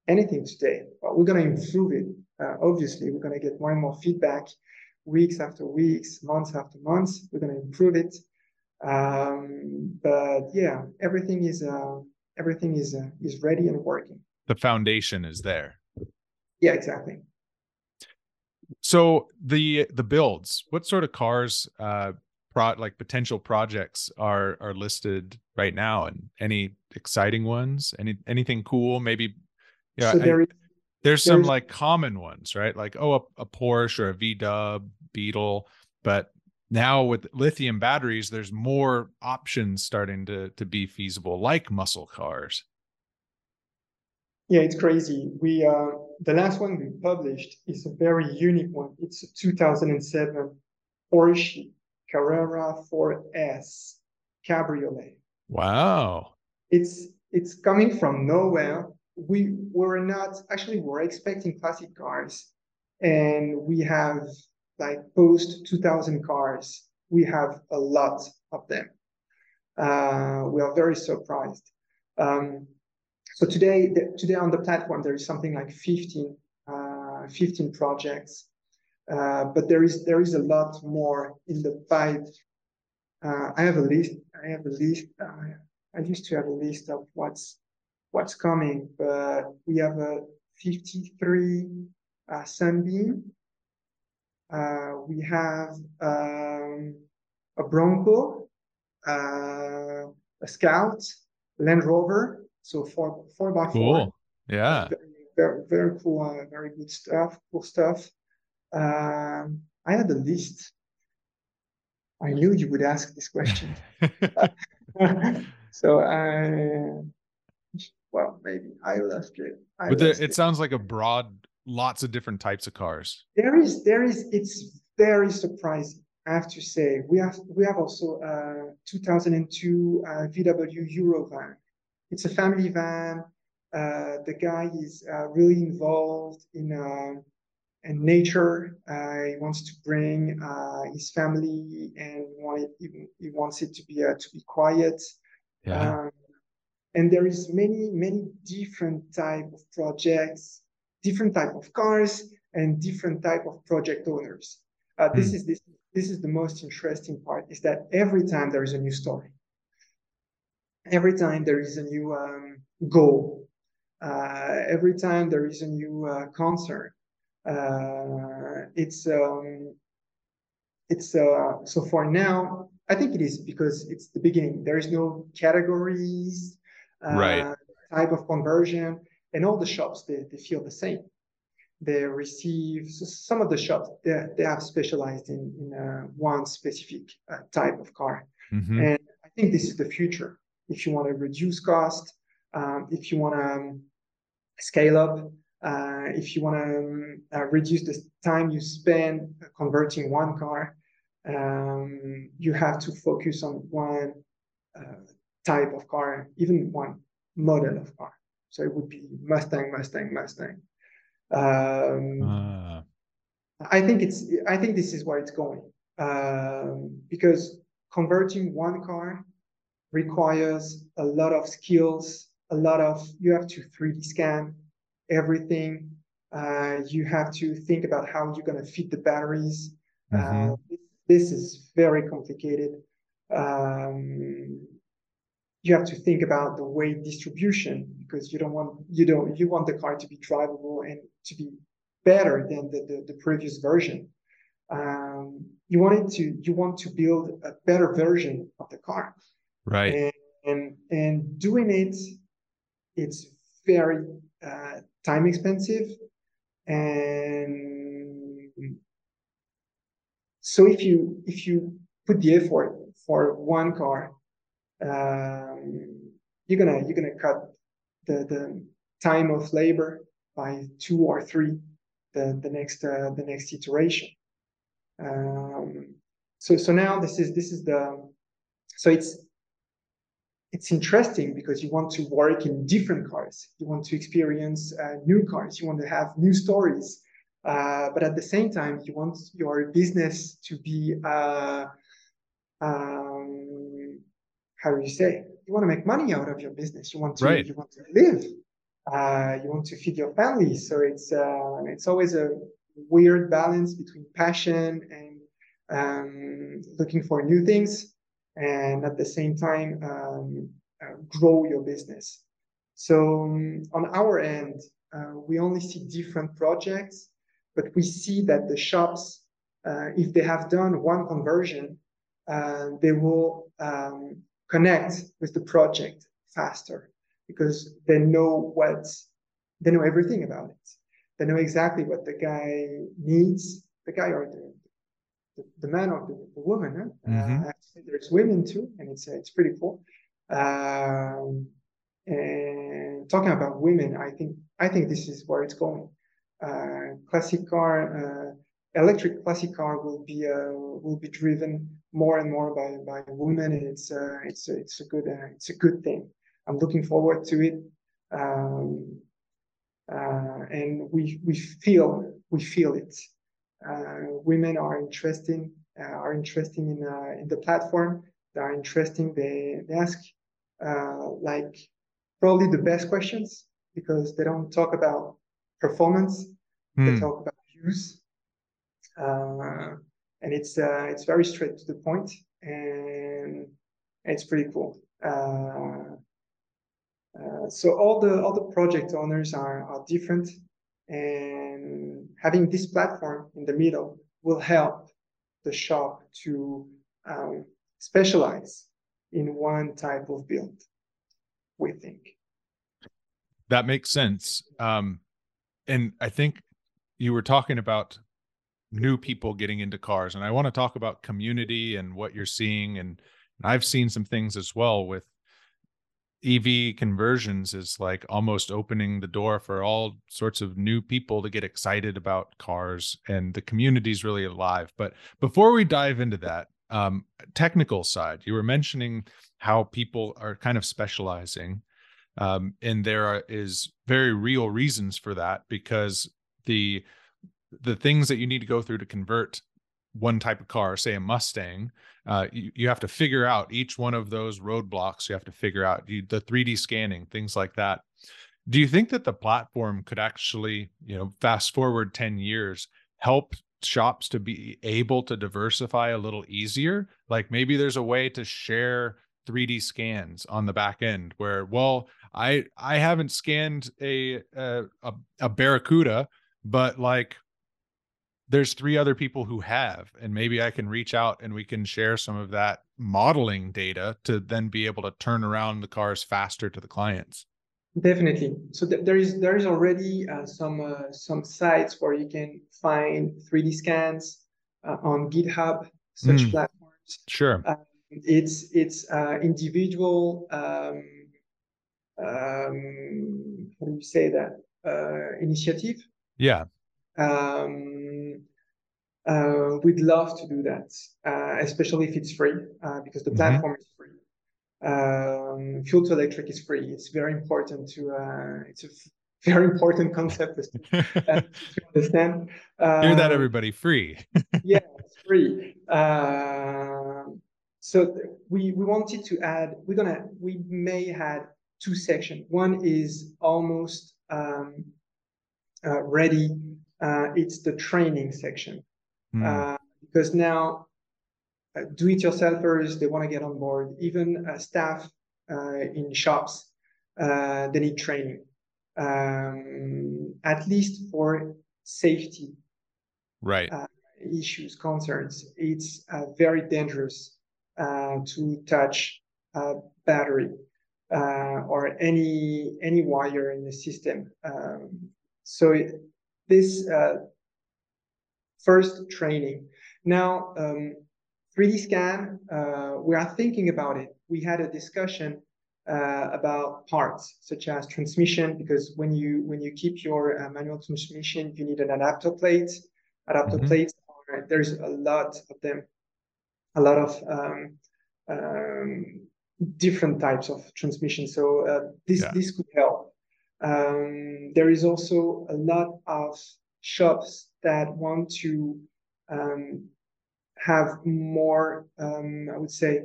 Speaker 2: anything today. But we're gonna improve it. Uh, obviously, we're gonna get more and more feedback, weeks after weeks, months after months. We're gonna improve it. Um, but yeah, everything is uh, everything is uh, is ready and working.
Speaker 1: The foundation is there.
Speaker 2: Yeah, exactly.
Speaker 1: So the the builds, what sort of cars uh pro like potential projects are are listed right now and any exciting ones? Any anything cool? Maybe yeah, so there I, is, there's some like common ones, right? Like oh a, a Porsche or a V Dub Beetle, but now with lithium batteries there's more options starting to to be feasible like muscle cars.
Speaker 2: Yeah it's crazy. We uh the last one we published is a very unique one. It's a 2007 porsche carrera 4s cabriolet.
Speaker 1: Wow.
Speaker 2: It's it's coming from nowhere. We were not actually we're expecting classic cars and we have like post 2000 cars, we have a lot of them. Uh, we are very surprised. Um, so today, the, today on the platform, there is something like 15, uh, 15 projects, uh, but there is there is a lot more in the pipe. Uh, I have a list. I have a list. Uh, I used to have a list of what's what's coming, but we have a 53 uh, Sunbeam, we have um, a Bronco, uh, a Scout, Land Rover, so four four by
Speaker 1: cool. four. Yeah,
Speaker 2: very, very, very cool, uh, very good stuff, cool stuff. Um, I had a list. I knew you would ask this question. so I, well, maybe I left it. I
Speaker 1: but it, it sounds like a broad lots of different types of cars.
Speaker 2: There is, there is, it's very surprising. I have to say, we have we have also a 2002 uh, VW Eurovan. It's a family van. Uh, the guy is uh, really involved in uh, in nature. Uh, he wants to bring uh, his family and wanted, he, he wants it to be to be quiet. Yeah. Um, and there is many many different type of projects different type of cars and different type of project owners. Uh, this mm. is this this is the most interesting part is that every time there is a new story, every time there is a new um, goal, uh, every time there is a new uh, concert, uh, it's um, it's uh, so for now I think it is because it's the beginning. There is no categories,
Speaker 1: uh, right?
Speaker 2: Type of conversion and all the shops they, they feel the same. They receive so some of the shops they, they have specialized in, in uh, one specific uh, type of car. Mm-hmm. and i think this is the future. If you want to reduce cost um, if you want to um, scale up uh, if you want to um, uh, reduce the time you spend converting one car um, you have to focus on one uh, type of car even one model of car so it would be Mustang, Mustang, Mustang. Um, uh. I think it's. I think this is where it's going um, because converting one car requires a lot of skills, a lot of. You have to 3D scan everything. Uh, you have to think about how you're going to fit the batteries. Mm-hmm. Uh, this is very complicated. Um, you have to think about the weight distribution because you don't want you don't you want the car to be drivable and to be better than the, the, the previous version. Um, you wanted to you want to build a better version of the car,
Speaker 1: right?
Speaker 2: And and, and doing it, it's very uh, time expensive, and so if you if you put the effort for one car, um, you're gonna you're gonna cut the the time of labor by two or three the the next uh, the next iteration. Um, so so now this is this is the so it's it's interesting because you want to work in different cars. You want to experience uh, new cars. You want to have new stories. Uh, but at the same time, you want your business to be, uh, um, how do you say? You want to make money out of your business. You want to, right. you want to live. Uh, you want to feed your family. So it's uh, it's always a weird balance between passion and um, looking for new things, and at the same time um, uh, grow your business. So um, on our end, uh, we only see different projects, but we see that the shops, uh, if they have done one conversion, uh, they will um, connect with the project faster because they know what they know everything about it. They know exactly what the guy needs, the guy or the the, the man or the, the woman. Huh? Mm-hmm. Uh, there's women too, and it's it's pretty cool. Um, and talking about women, I think I think this is where it's going. Uh, classic car, uh, electric classic car will be uh, will be driven more and more by by women, and it's uh, it's it's a good uh, it's a good thing. I'm looking forward to it. Um, uh, and we we feel we feel it. Uh, women are interesting uh, are interesting in uh, in the platform. They are interesting. They they ask like probably the best questions because they don't talk about performance. Mm. They hmm. talk about use, and it's it's very straight to the point, and it's pretty cool. Uh, uh, so all the all the project owners are, are different and having this platform in the middle will help the shop to um, specialize in one type of build we think
Speaker 1: that makes sense um, and i think you were talking about new people getting into cars and i want to talk about community and what you're seeing and, i've seen some things as well with EV conversions is like almost opening the door for all sorts of new people to get excited about cars and the community is really alive. But before we dive into that, um, technical side, you were mentioning how people are kind of specializing. Um, and there are, is very real reasons for that because the the things that you need to go through to convert one type of car, say a Mustang, uh, you, you have to figure out each one of those roadblocks. You have to figure out you, the 3D scanning, things like that. Do you think that the platform could actually, you know, fast forward 10 years, help shops to be able to diversify a little easier? Like maybe there's a way to share 3D scans on the back end where, well, I I haven't scanned a a, a Barracuda, but like there's three other people who have and maybe i can reach out and we can share some of that modeling data to then be able to turn around the cars faster to the clients.
Speaker 2: Definitely. So th- there is there is already uh, some uh, some sites where you can find 3d scans uh, on github such mm. platforms.
Speaker 1: Sure.
Speaker 2: Uh, it's it's uh, individual um, um, how do you say that? Uh, initiative.
Speaker 1: Yeah.
Speaker 2: Um, uh, we'd love to do that, uh, especially if it's free, uh, because the mm-hmm. platform is free. Um, Fuel2Electric is free. It's very important to. Uh, it's a f- very important concept to understand.
Speaker 1: Hear that, um, everybody! Free.
Speaker 2: yeah, it's free. Um, so we we wanted to add. We're gonna. We may add two sections. One is almost um, uh, ready uh, it's the training section. Mm. Uh, because now uh, do-it-yourselfers, they want to get on board. Even uh, staff uh, in shops, uh, they need training, um, at least for safety.
Speaker 1: Right.
Speaker 2: issues, concerns. It's uh, very dangerous uh, to touch a battery uh, or any any wire in the system. Um, so it, this uh, first training. Now, um, 3D scan, uh, we are thinking about it. We had a discussion uh, about parts such as transmission, because when you when you keep your uh, manual transmission, you need an adapter plate. Adapter mm-hmm. plates, are, there's a lot of them, a lot of um, um, different types of transmission. So uh, this yeah. this could help. Um, there is also a lot of shops that want to um, have more, um, I would say,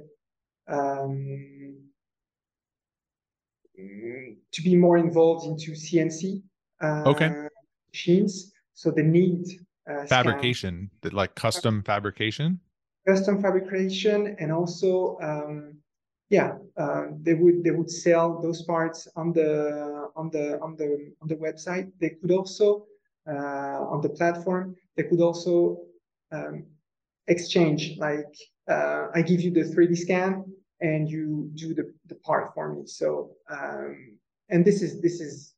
Speaker 2: um, to be more involved into CNC uh,
Speaker 1: okay.
Speaker 2: machines. So the need
Speaker 1: uh, fabrication, scan. like custom fabrication,
Speaker 2: custom fabrication, and also um, yeah, uh, they would they would sell those parts on the on the on the on the website. They could also on the platform. They could also um, exchange like uh, I give you the 3D scan and you do the, the part for me. So um, and this is this is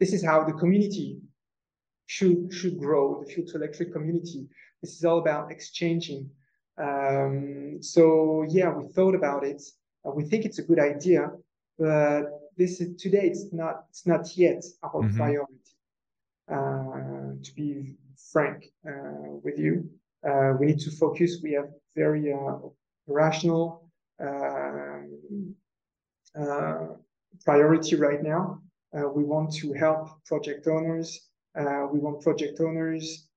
Speaker 2: this is how the community should should grow. The Fuel2Electric community. This is all about exchanging. Um, so yeah, we thought about it. Uh, we think it's a good idea, but this is today it's not it's not yet our mm-hmm. priority. Uh, to be frank uh, with you, uh, we need to focus. We have very rational um, priority right now. we want to help project owners. we want project owners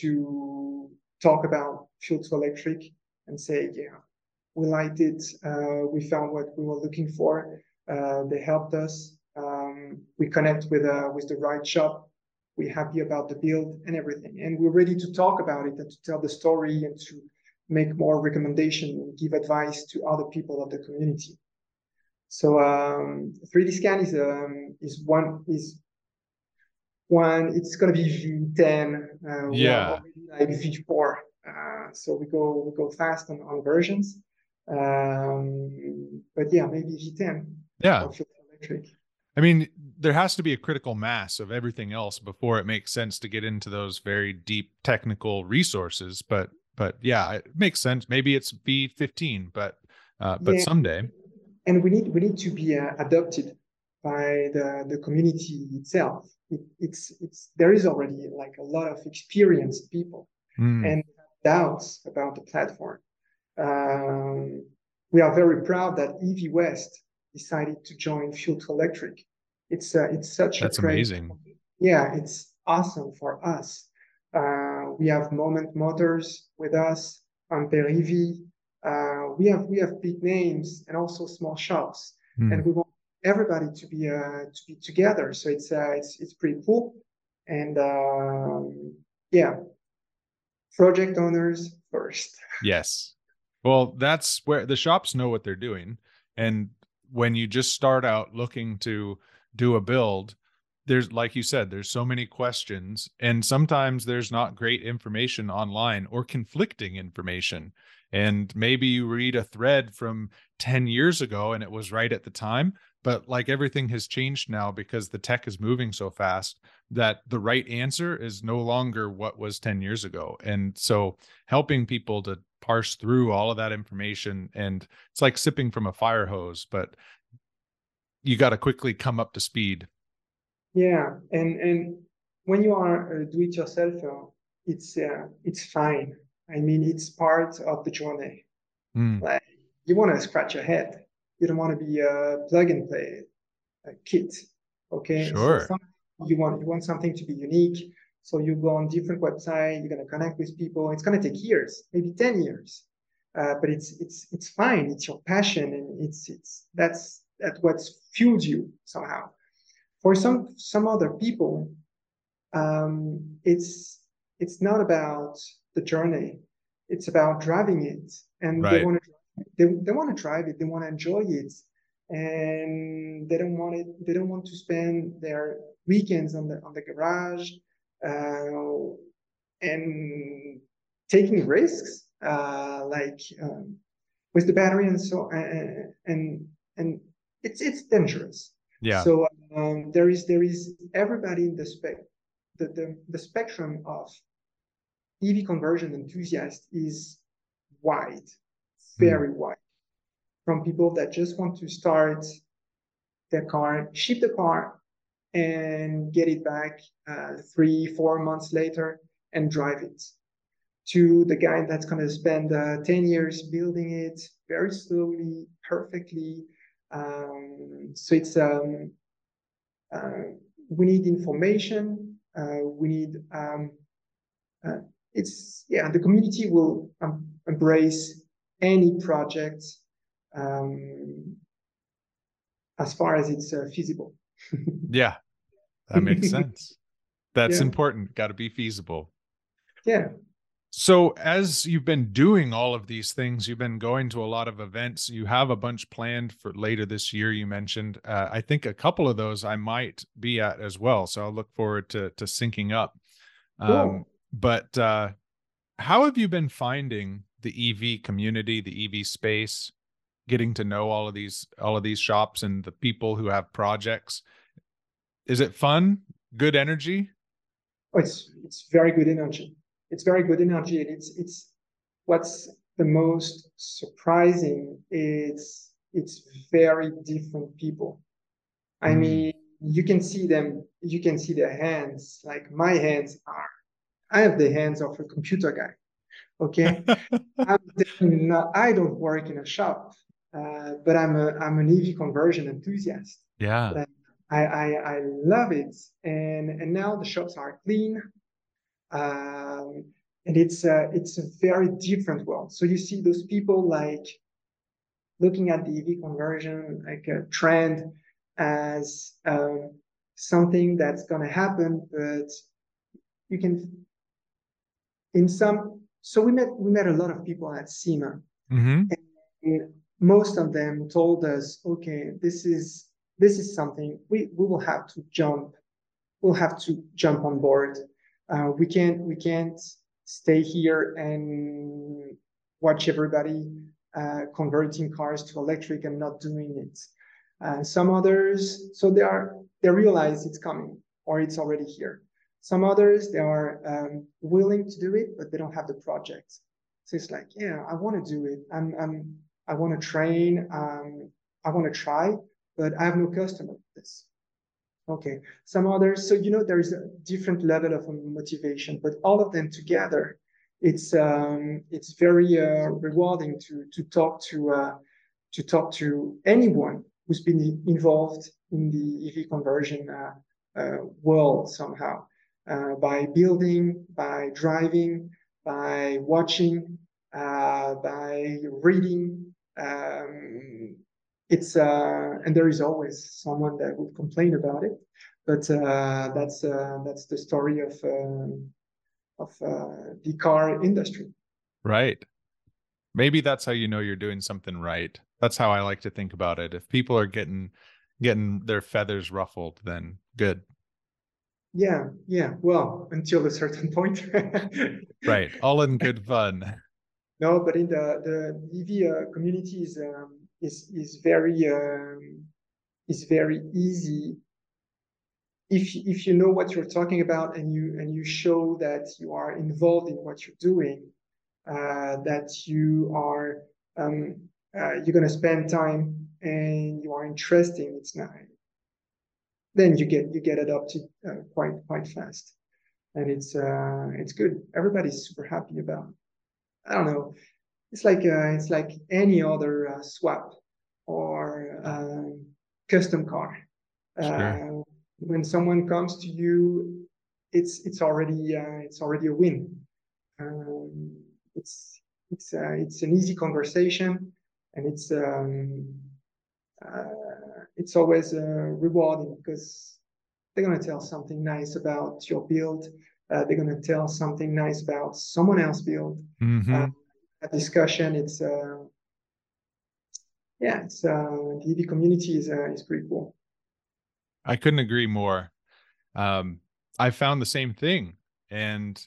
Speaker 2: to talk about Fuel2Electric and say, yeah, we liked it. Uh, we found what we were looking for. Uh, they helped us. Um, we connect with uh, with the right shop. We're happy about the build and everything, and we're ready to talk about it and to tell the story and to make more recommendation and give advice to other people of the community. So um, 3D scan is um, is one is one. It's gonna be V10.
Speaker 1: Uh, yeah.
Speaker 2: Like V4. Uh, so we go we go fast on, on versions. Um, but yeah, maybe V10.
Speaker 1: Yeah. I mean, there has to be a critical mass of everything else before it makes sense to get into those very deep technical resources. But but yeah, it makes sense. Maybe it's V15, but uh, but yeah. someday.
Speaker 2: And we need we need to be uh, adopted by the the community itself. It, it's it's there is already like a lot of experienced people mm. and doubts about the platform. Um, we are very proud that EV West decided to join Fuel2Electric. It's uh, it's such
Speaker 1: that's
Speaker 2: a great,
Speaker 1: amazing.
Speaker 2: Yeah, it's awesome for us. Uh, we have Moment Motors with us, Ampere EV. Uh, we have we have big names and also small shops, mm. and we want everybody to be uh, to be together. So it's uh, it's it's pretty cool, and um, yeah, project owners first.
Speaker 1: Yes, well, that's where the shops know what they're doing. And when you just start out looking to do a build, there's like you said, there's so many questions, and sometimes there's not great information online or conflicting information. And maybe you read a thread from 10 years ago and it was right at the time, but like everything has changed now because the tech is moving so fast that the right answer is no longer what was 10 years ago. And so helping people to parse through all of that information and it's like sipping from a fire hose but you got to quickly come up to speed
Speaker 2: yeah and and when you are a do it yourself, it's uh, it's fine i mean it's part of the journey mm. like you want to scratch your head you don't want to be a plug and play a kit okay
Speaker 1: sure so
Speaker 2: you want you want something to be unique so you go on different website, you're going to connect with people. It's going to take years, maybe 10 years. Uh, but it's it's it's fine. It's your passion, and it's it's that's that's what's fuels you somehow. For some some other people, um, it's it's not about the journey. It's about driving it, and right. they want to they, they want to drive it. They want to enjoy it, and they don't want it. They don't want to spend their weekends on the on the garage uh, and taking risks uh, like um, with the battery and so and and, and it's it's dangerous.
Speaker 1: Yeah.
Speaker 2: So um, there is there is everybody in the spec the, the the spectrum of EV conversion enthusiasts is wide, very mm. wide. From people that just want to start their car, ship the car, and get it back uh, three, four months later and drive it, to the guy that's going to spend uh, 10 years building it very slowly, perfectly. Um, so it's um, uh, we need information. Uh, we need um, uh, it's yeah the community will um, embrace any project um, as far as it's uh, feasible.
Speaker 1: yeah, that makes sense. That's yeah. important. Got to be feasible.
Speaker 2: Yeah.
Speaker 1: So, as you've been doing all of these things, you've been going to a lot of events. You have a bunch planned for later this year. You mentioned, uh, I think a couple of those I might be at as well. So I'll look forward to to syncing up. Cool. Um, but uh, how have you been finding the EV community, the EV space, getting to know all of these all of these shops and the people who have projects? Is it fun? Good energy?
Speaker 2: Oh, it's it's very good energy. It's very good energy, and it's it's what's the most surprising is it's very different people. I mm. mean, you can see them, you can see their hands. Like my hands are I have the hands of a computer guy. Okay, I'm definitely not, i don't work in a shop, uh, but I'm a I'm an EV conversion enthusiast.
Speaker 1: Yeah,
Speaker 2: I, I I love it, and and now the shops are clean, um, and it's a it's a very different world. So you see those people like looking at the EV conversion like a trend as um, something that's going to happen, but you can in some so we met we met a lot of people at SEMA mm-hmm. and most of them told us okay this is this is something we, we will have to jump we'll have to jump on board uh, we can't we can't stay here and watch everybody uh, converting cars to electric and not doing it uh, some others so they are they realize it's coming or it's already here some others, they are um, willing to do it, but they don't have the project. So it's like, yeah, I want to do it. I'm, I'm, I want to train. Um, I want to try, but I have no customer for this. Okay. Some others, so you know, there is a different level of motivation, but all of them together, it's um, it's very uh, rewarding to to talk to uh, to talk to anyone who's been involved in the EV conversion uh, uh, world somehow uh, by building, by driving, by watching, uh, by reading. Um, it's uh, and there is always someone that would complain about it, but uh, that's uh, that's the story of uh, of the car industry.
Speaker 1: Right. Maybe that's how you know you're doing something right. That's how I like to think about it. If people are getting getting their feathers ruffled, then good.
Speaker 2: Yeah, yeah. Well, until a certain point.
Speaker 1: right. All in good fun.
Speaker 2: No, but in the the EV uh, community is um, is is very um, is very easy if if you know what you're talking about and you and you show that you are involved in what you're doing, uh, that you are um, uh, you're gonna spend time and you are interesting. It's not then you get you get adopted uh, quite quite fast, and it's uh, it's good. Everybody's super happy about. It. I don't know. It's like uh, it's like any other uh, swap or um, custom car. Sure. Uh, when someone comes to you, it's it's already uh, it's already a win. Um, it's it's it's an easy conversation, and it's um, it's always uh, rewarding because they're going to tell something nice about your build. Uh, they're going to tell something nice about someone else build. Mm-hmm. Uh, discussion. It's uh, yeah, it's uh, the EV community is uh, is pretty cool.
Speaker 1: I couldn't agree more. Um, I found the same thing, and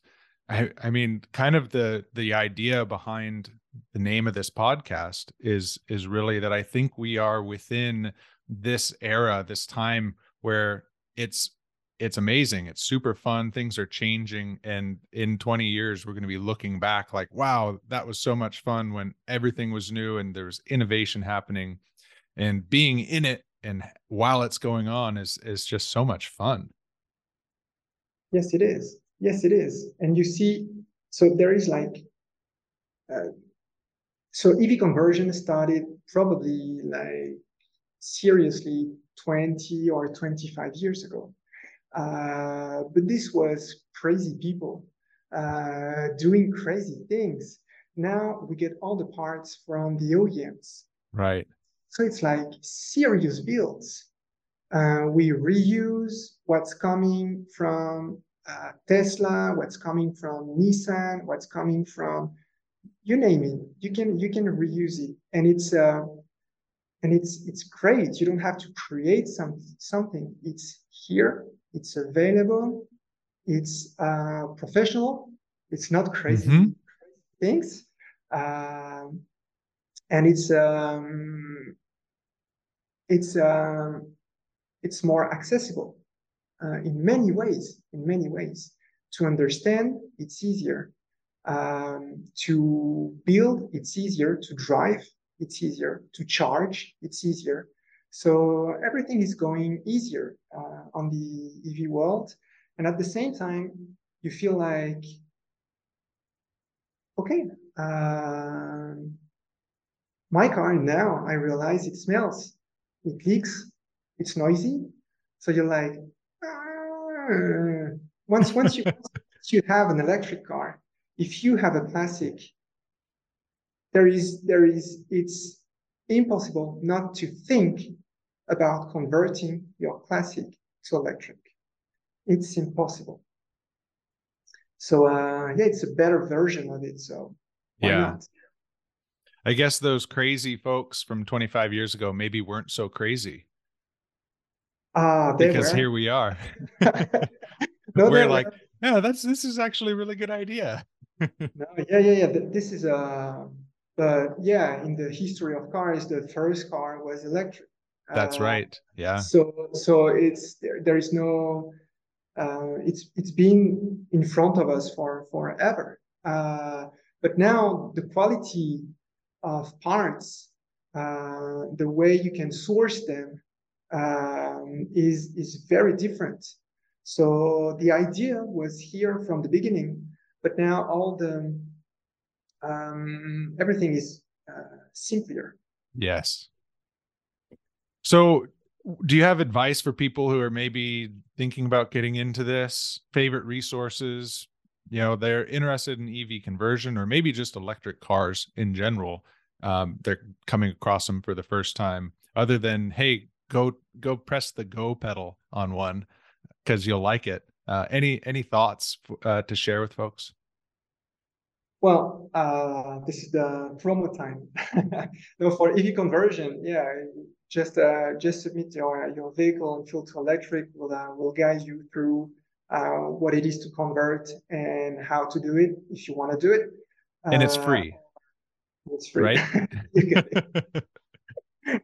Speaker 1: I, I mean, kind of the the idea behind the name of this podcast is is really that I think we are within this era, this time where it's it's amazing. It's super fun. Things are changing. And in 20 years, we're going to be looking back like, wow, that was so much fun when everything was new and there was innovation happening. And being in it and while it's going on is is just so much fun.
Speaker 2: Yes, it is. Yes, it is. And you see, so there is like, uh, so EV conversion started probably like seriously 20 or 25 years ago. Uh, but this was crazy people uh, doing crazy things. Now we get all the parts from the OEMs.
Speaker 1: Right.
Speaker 2: So it's like serious builds. Uh, we reuse what's coming from uh, Tesla, what's coming from Nissan, what's coming from you name it. You can you can reuse it, and it's uh, and it's it's great. You don't have to create some something. It's here. It's available. It's uh, professional. It's not crazy mm-hmm. things, um, and it's um, it's um, it's more accessible uh, in many ways, in many ways. To understand, it's easier. Um, to build, it's easier. To drive, it's easier. To charge, it's easier. So everything is going easier uh, on the EV world. And at the same time, you feel like, okay, uh, my car now, I realize it smells, it leaks, it's noisy. So you're like, once once you once you have an electric car, if you have a classic, there is there is it's impossible not to think about converting your classic to electric. It's impossible. So uh, yeah, it's a better version of it. So
Speaker 1: yeah. Not? I guess those crazy folks from 25 years ago maybe weren't so crazy.
Speaker 2: Uh,
Speaker 1: because were. here we are. no, We're like, were. yeah, that's this is actually a really good idea.
Speaker 2: no, yeah, yeah, yeah. This is uh but yeah, in the history of cars, the first car was electric.
Speaker 1: That's uh, right. Yeah.
Speaker 2: So so it's there, there is no uh, it's it's been in front of us for forever. Uh, but now the quality of parts, uh, the way you can source them, um, is is very different. So the idea was here from the beginning, but now all the um, everything is uh, simpler.
Speaker 1: Yes. So, do you have advice for people who are maybe thinking about getting into this? Favorite resources? You know, they're interested in EV conversion or maybe just electric cars in general. Um, they're coming across them for the first time. Other than, hey, go go press the go pedal on one because you'll like it. Uh, any any thoughts uh, to share with folks?
Speaker 2: Well, uh, this is the promo time. no, for EV conversion, yeah, just uh, just submit your your vehicle and to electric. Will uh, will guide you through uh, what it is to convert and how to do it if you want to do it.
Speaker 1: And it's free.
Speaker 2: It's free,
Speaker 1: right?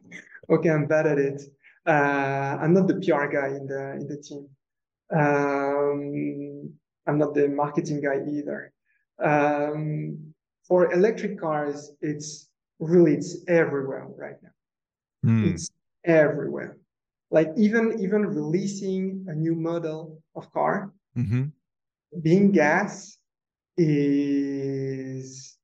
Speaker 2: okay, I'm bad at it. Uh, I'm not the PR guy in the in the team. Um, I'm not the marketing guy either. Um, for electric cars, it's really it's everywhere right now. Mm. It's everywhere. Like even even releasing a new model of car, mm-hmm. being gas is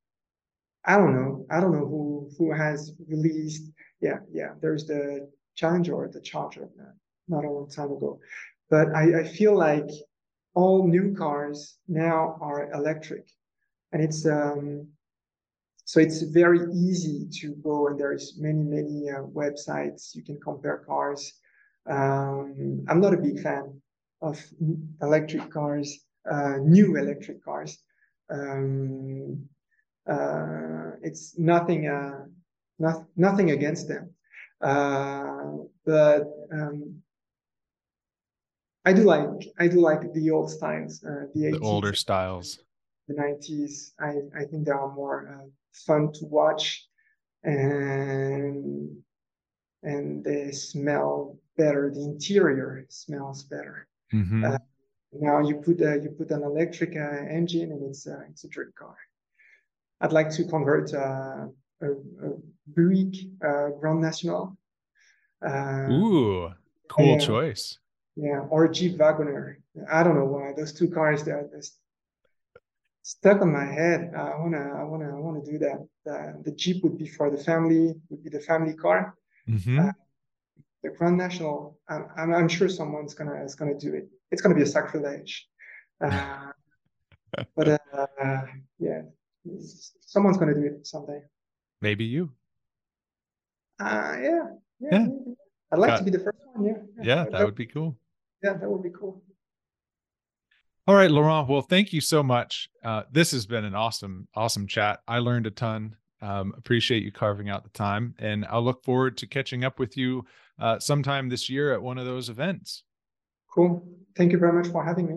Speaker 2: I don't know. I don't know who who has released. Yeah, yeah. There's the Challenger or the Charger, not a long time ago. But I, I feel like all new cars now are electric, and it's um, so it's very easy to go and there is many many uh, websites you can compare cars. Um, I'm not a big fan of electric cars, uh, new electric cars. Um, uh, it's nothing, uh, not, nothing against them. Uh, but um, I do like I do like the old styles, uh, the,
Speaker 1: the older styles.
Speaker 2: the 90s. I, I think they are more uh, fun to watch and and they smell better. The interior smells better. Mm-hmm. Uh, now you put a, you put an electric uh, engine and it's a, it's a dream car. I'd like to convert uh, a, a Buick uh, Grand National.
Speaker 1: Uh, Ooh, cool choice.
Speaker 2: Yeah, or Jeep Wagoneer. I don't know why those two cars they're just stuck on my head. I wanna, I wanna, I wanna do that. The, the Jeep would be for the family, would be the family car. Mm-hmm. Uh, the Grand National, I'm, I'm, I'm, sure someone's gonna is gonna do it. It's gonna be a sacrilege. Uh, but uh, yeah, someone's gonna do it someday.
Speaker 1: Maybe you.
Speaker 2: Uh, yeah, yeah. yeah. I'd like to be the first one. Yeah.
Speaker 1: Yeah, yeah that would be cool.
Speaker 2: Yeah, that would be cool.
Speaker 1: All right, Laurent. Well, thank you so much. Uh, this has been an awesome, awesome chat. I learned a ton. Um, appreciate you carving out the time, and I'll look forward to catching up with you uh, sometime this year at one of those events.
Speaker 2: Cool. Thank you very much for having me.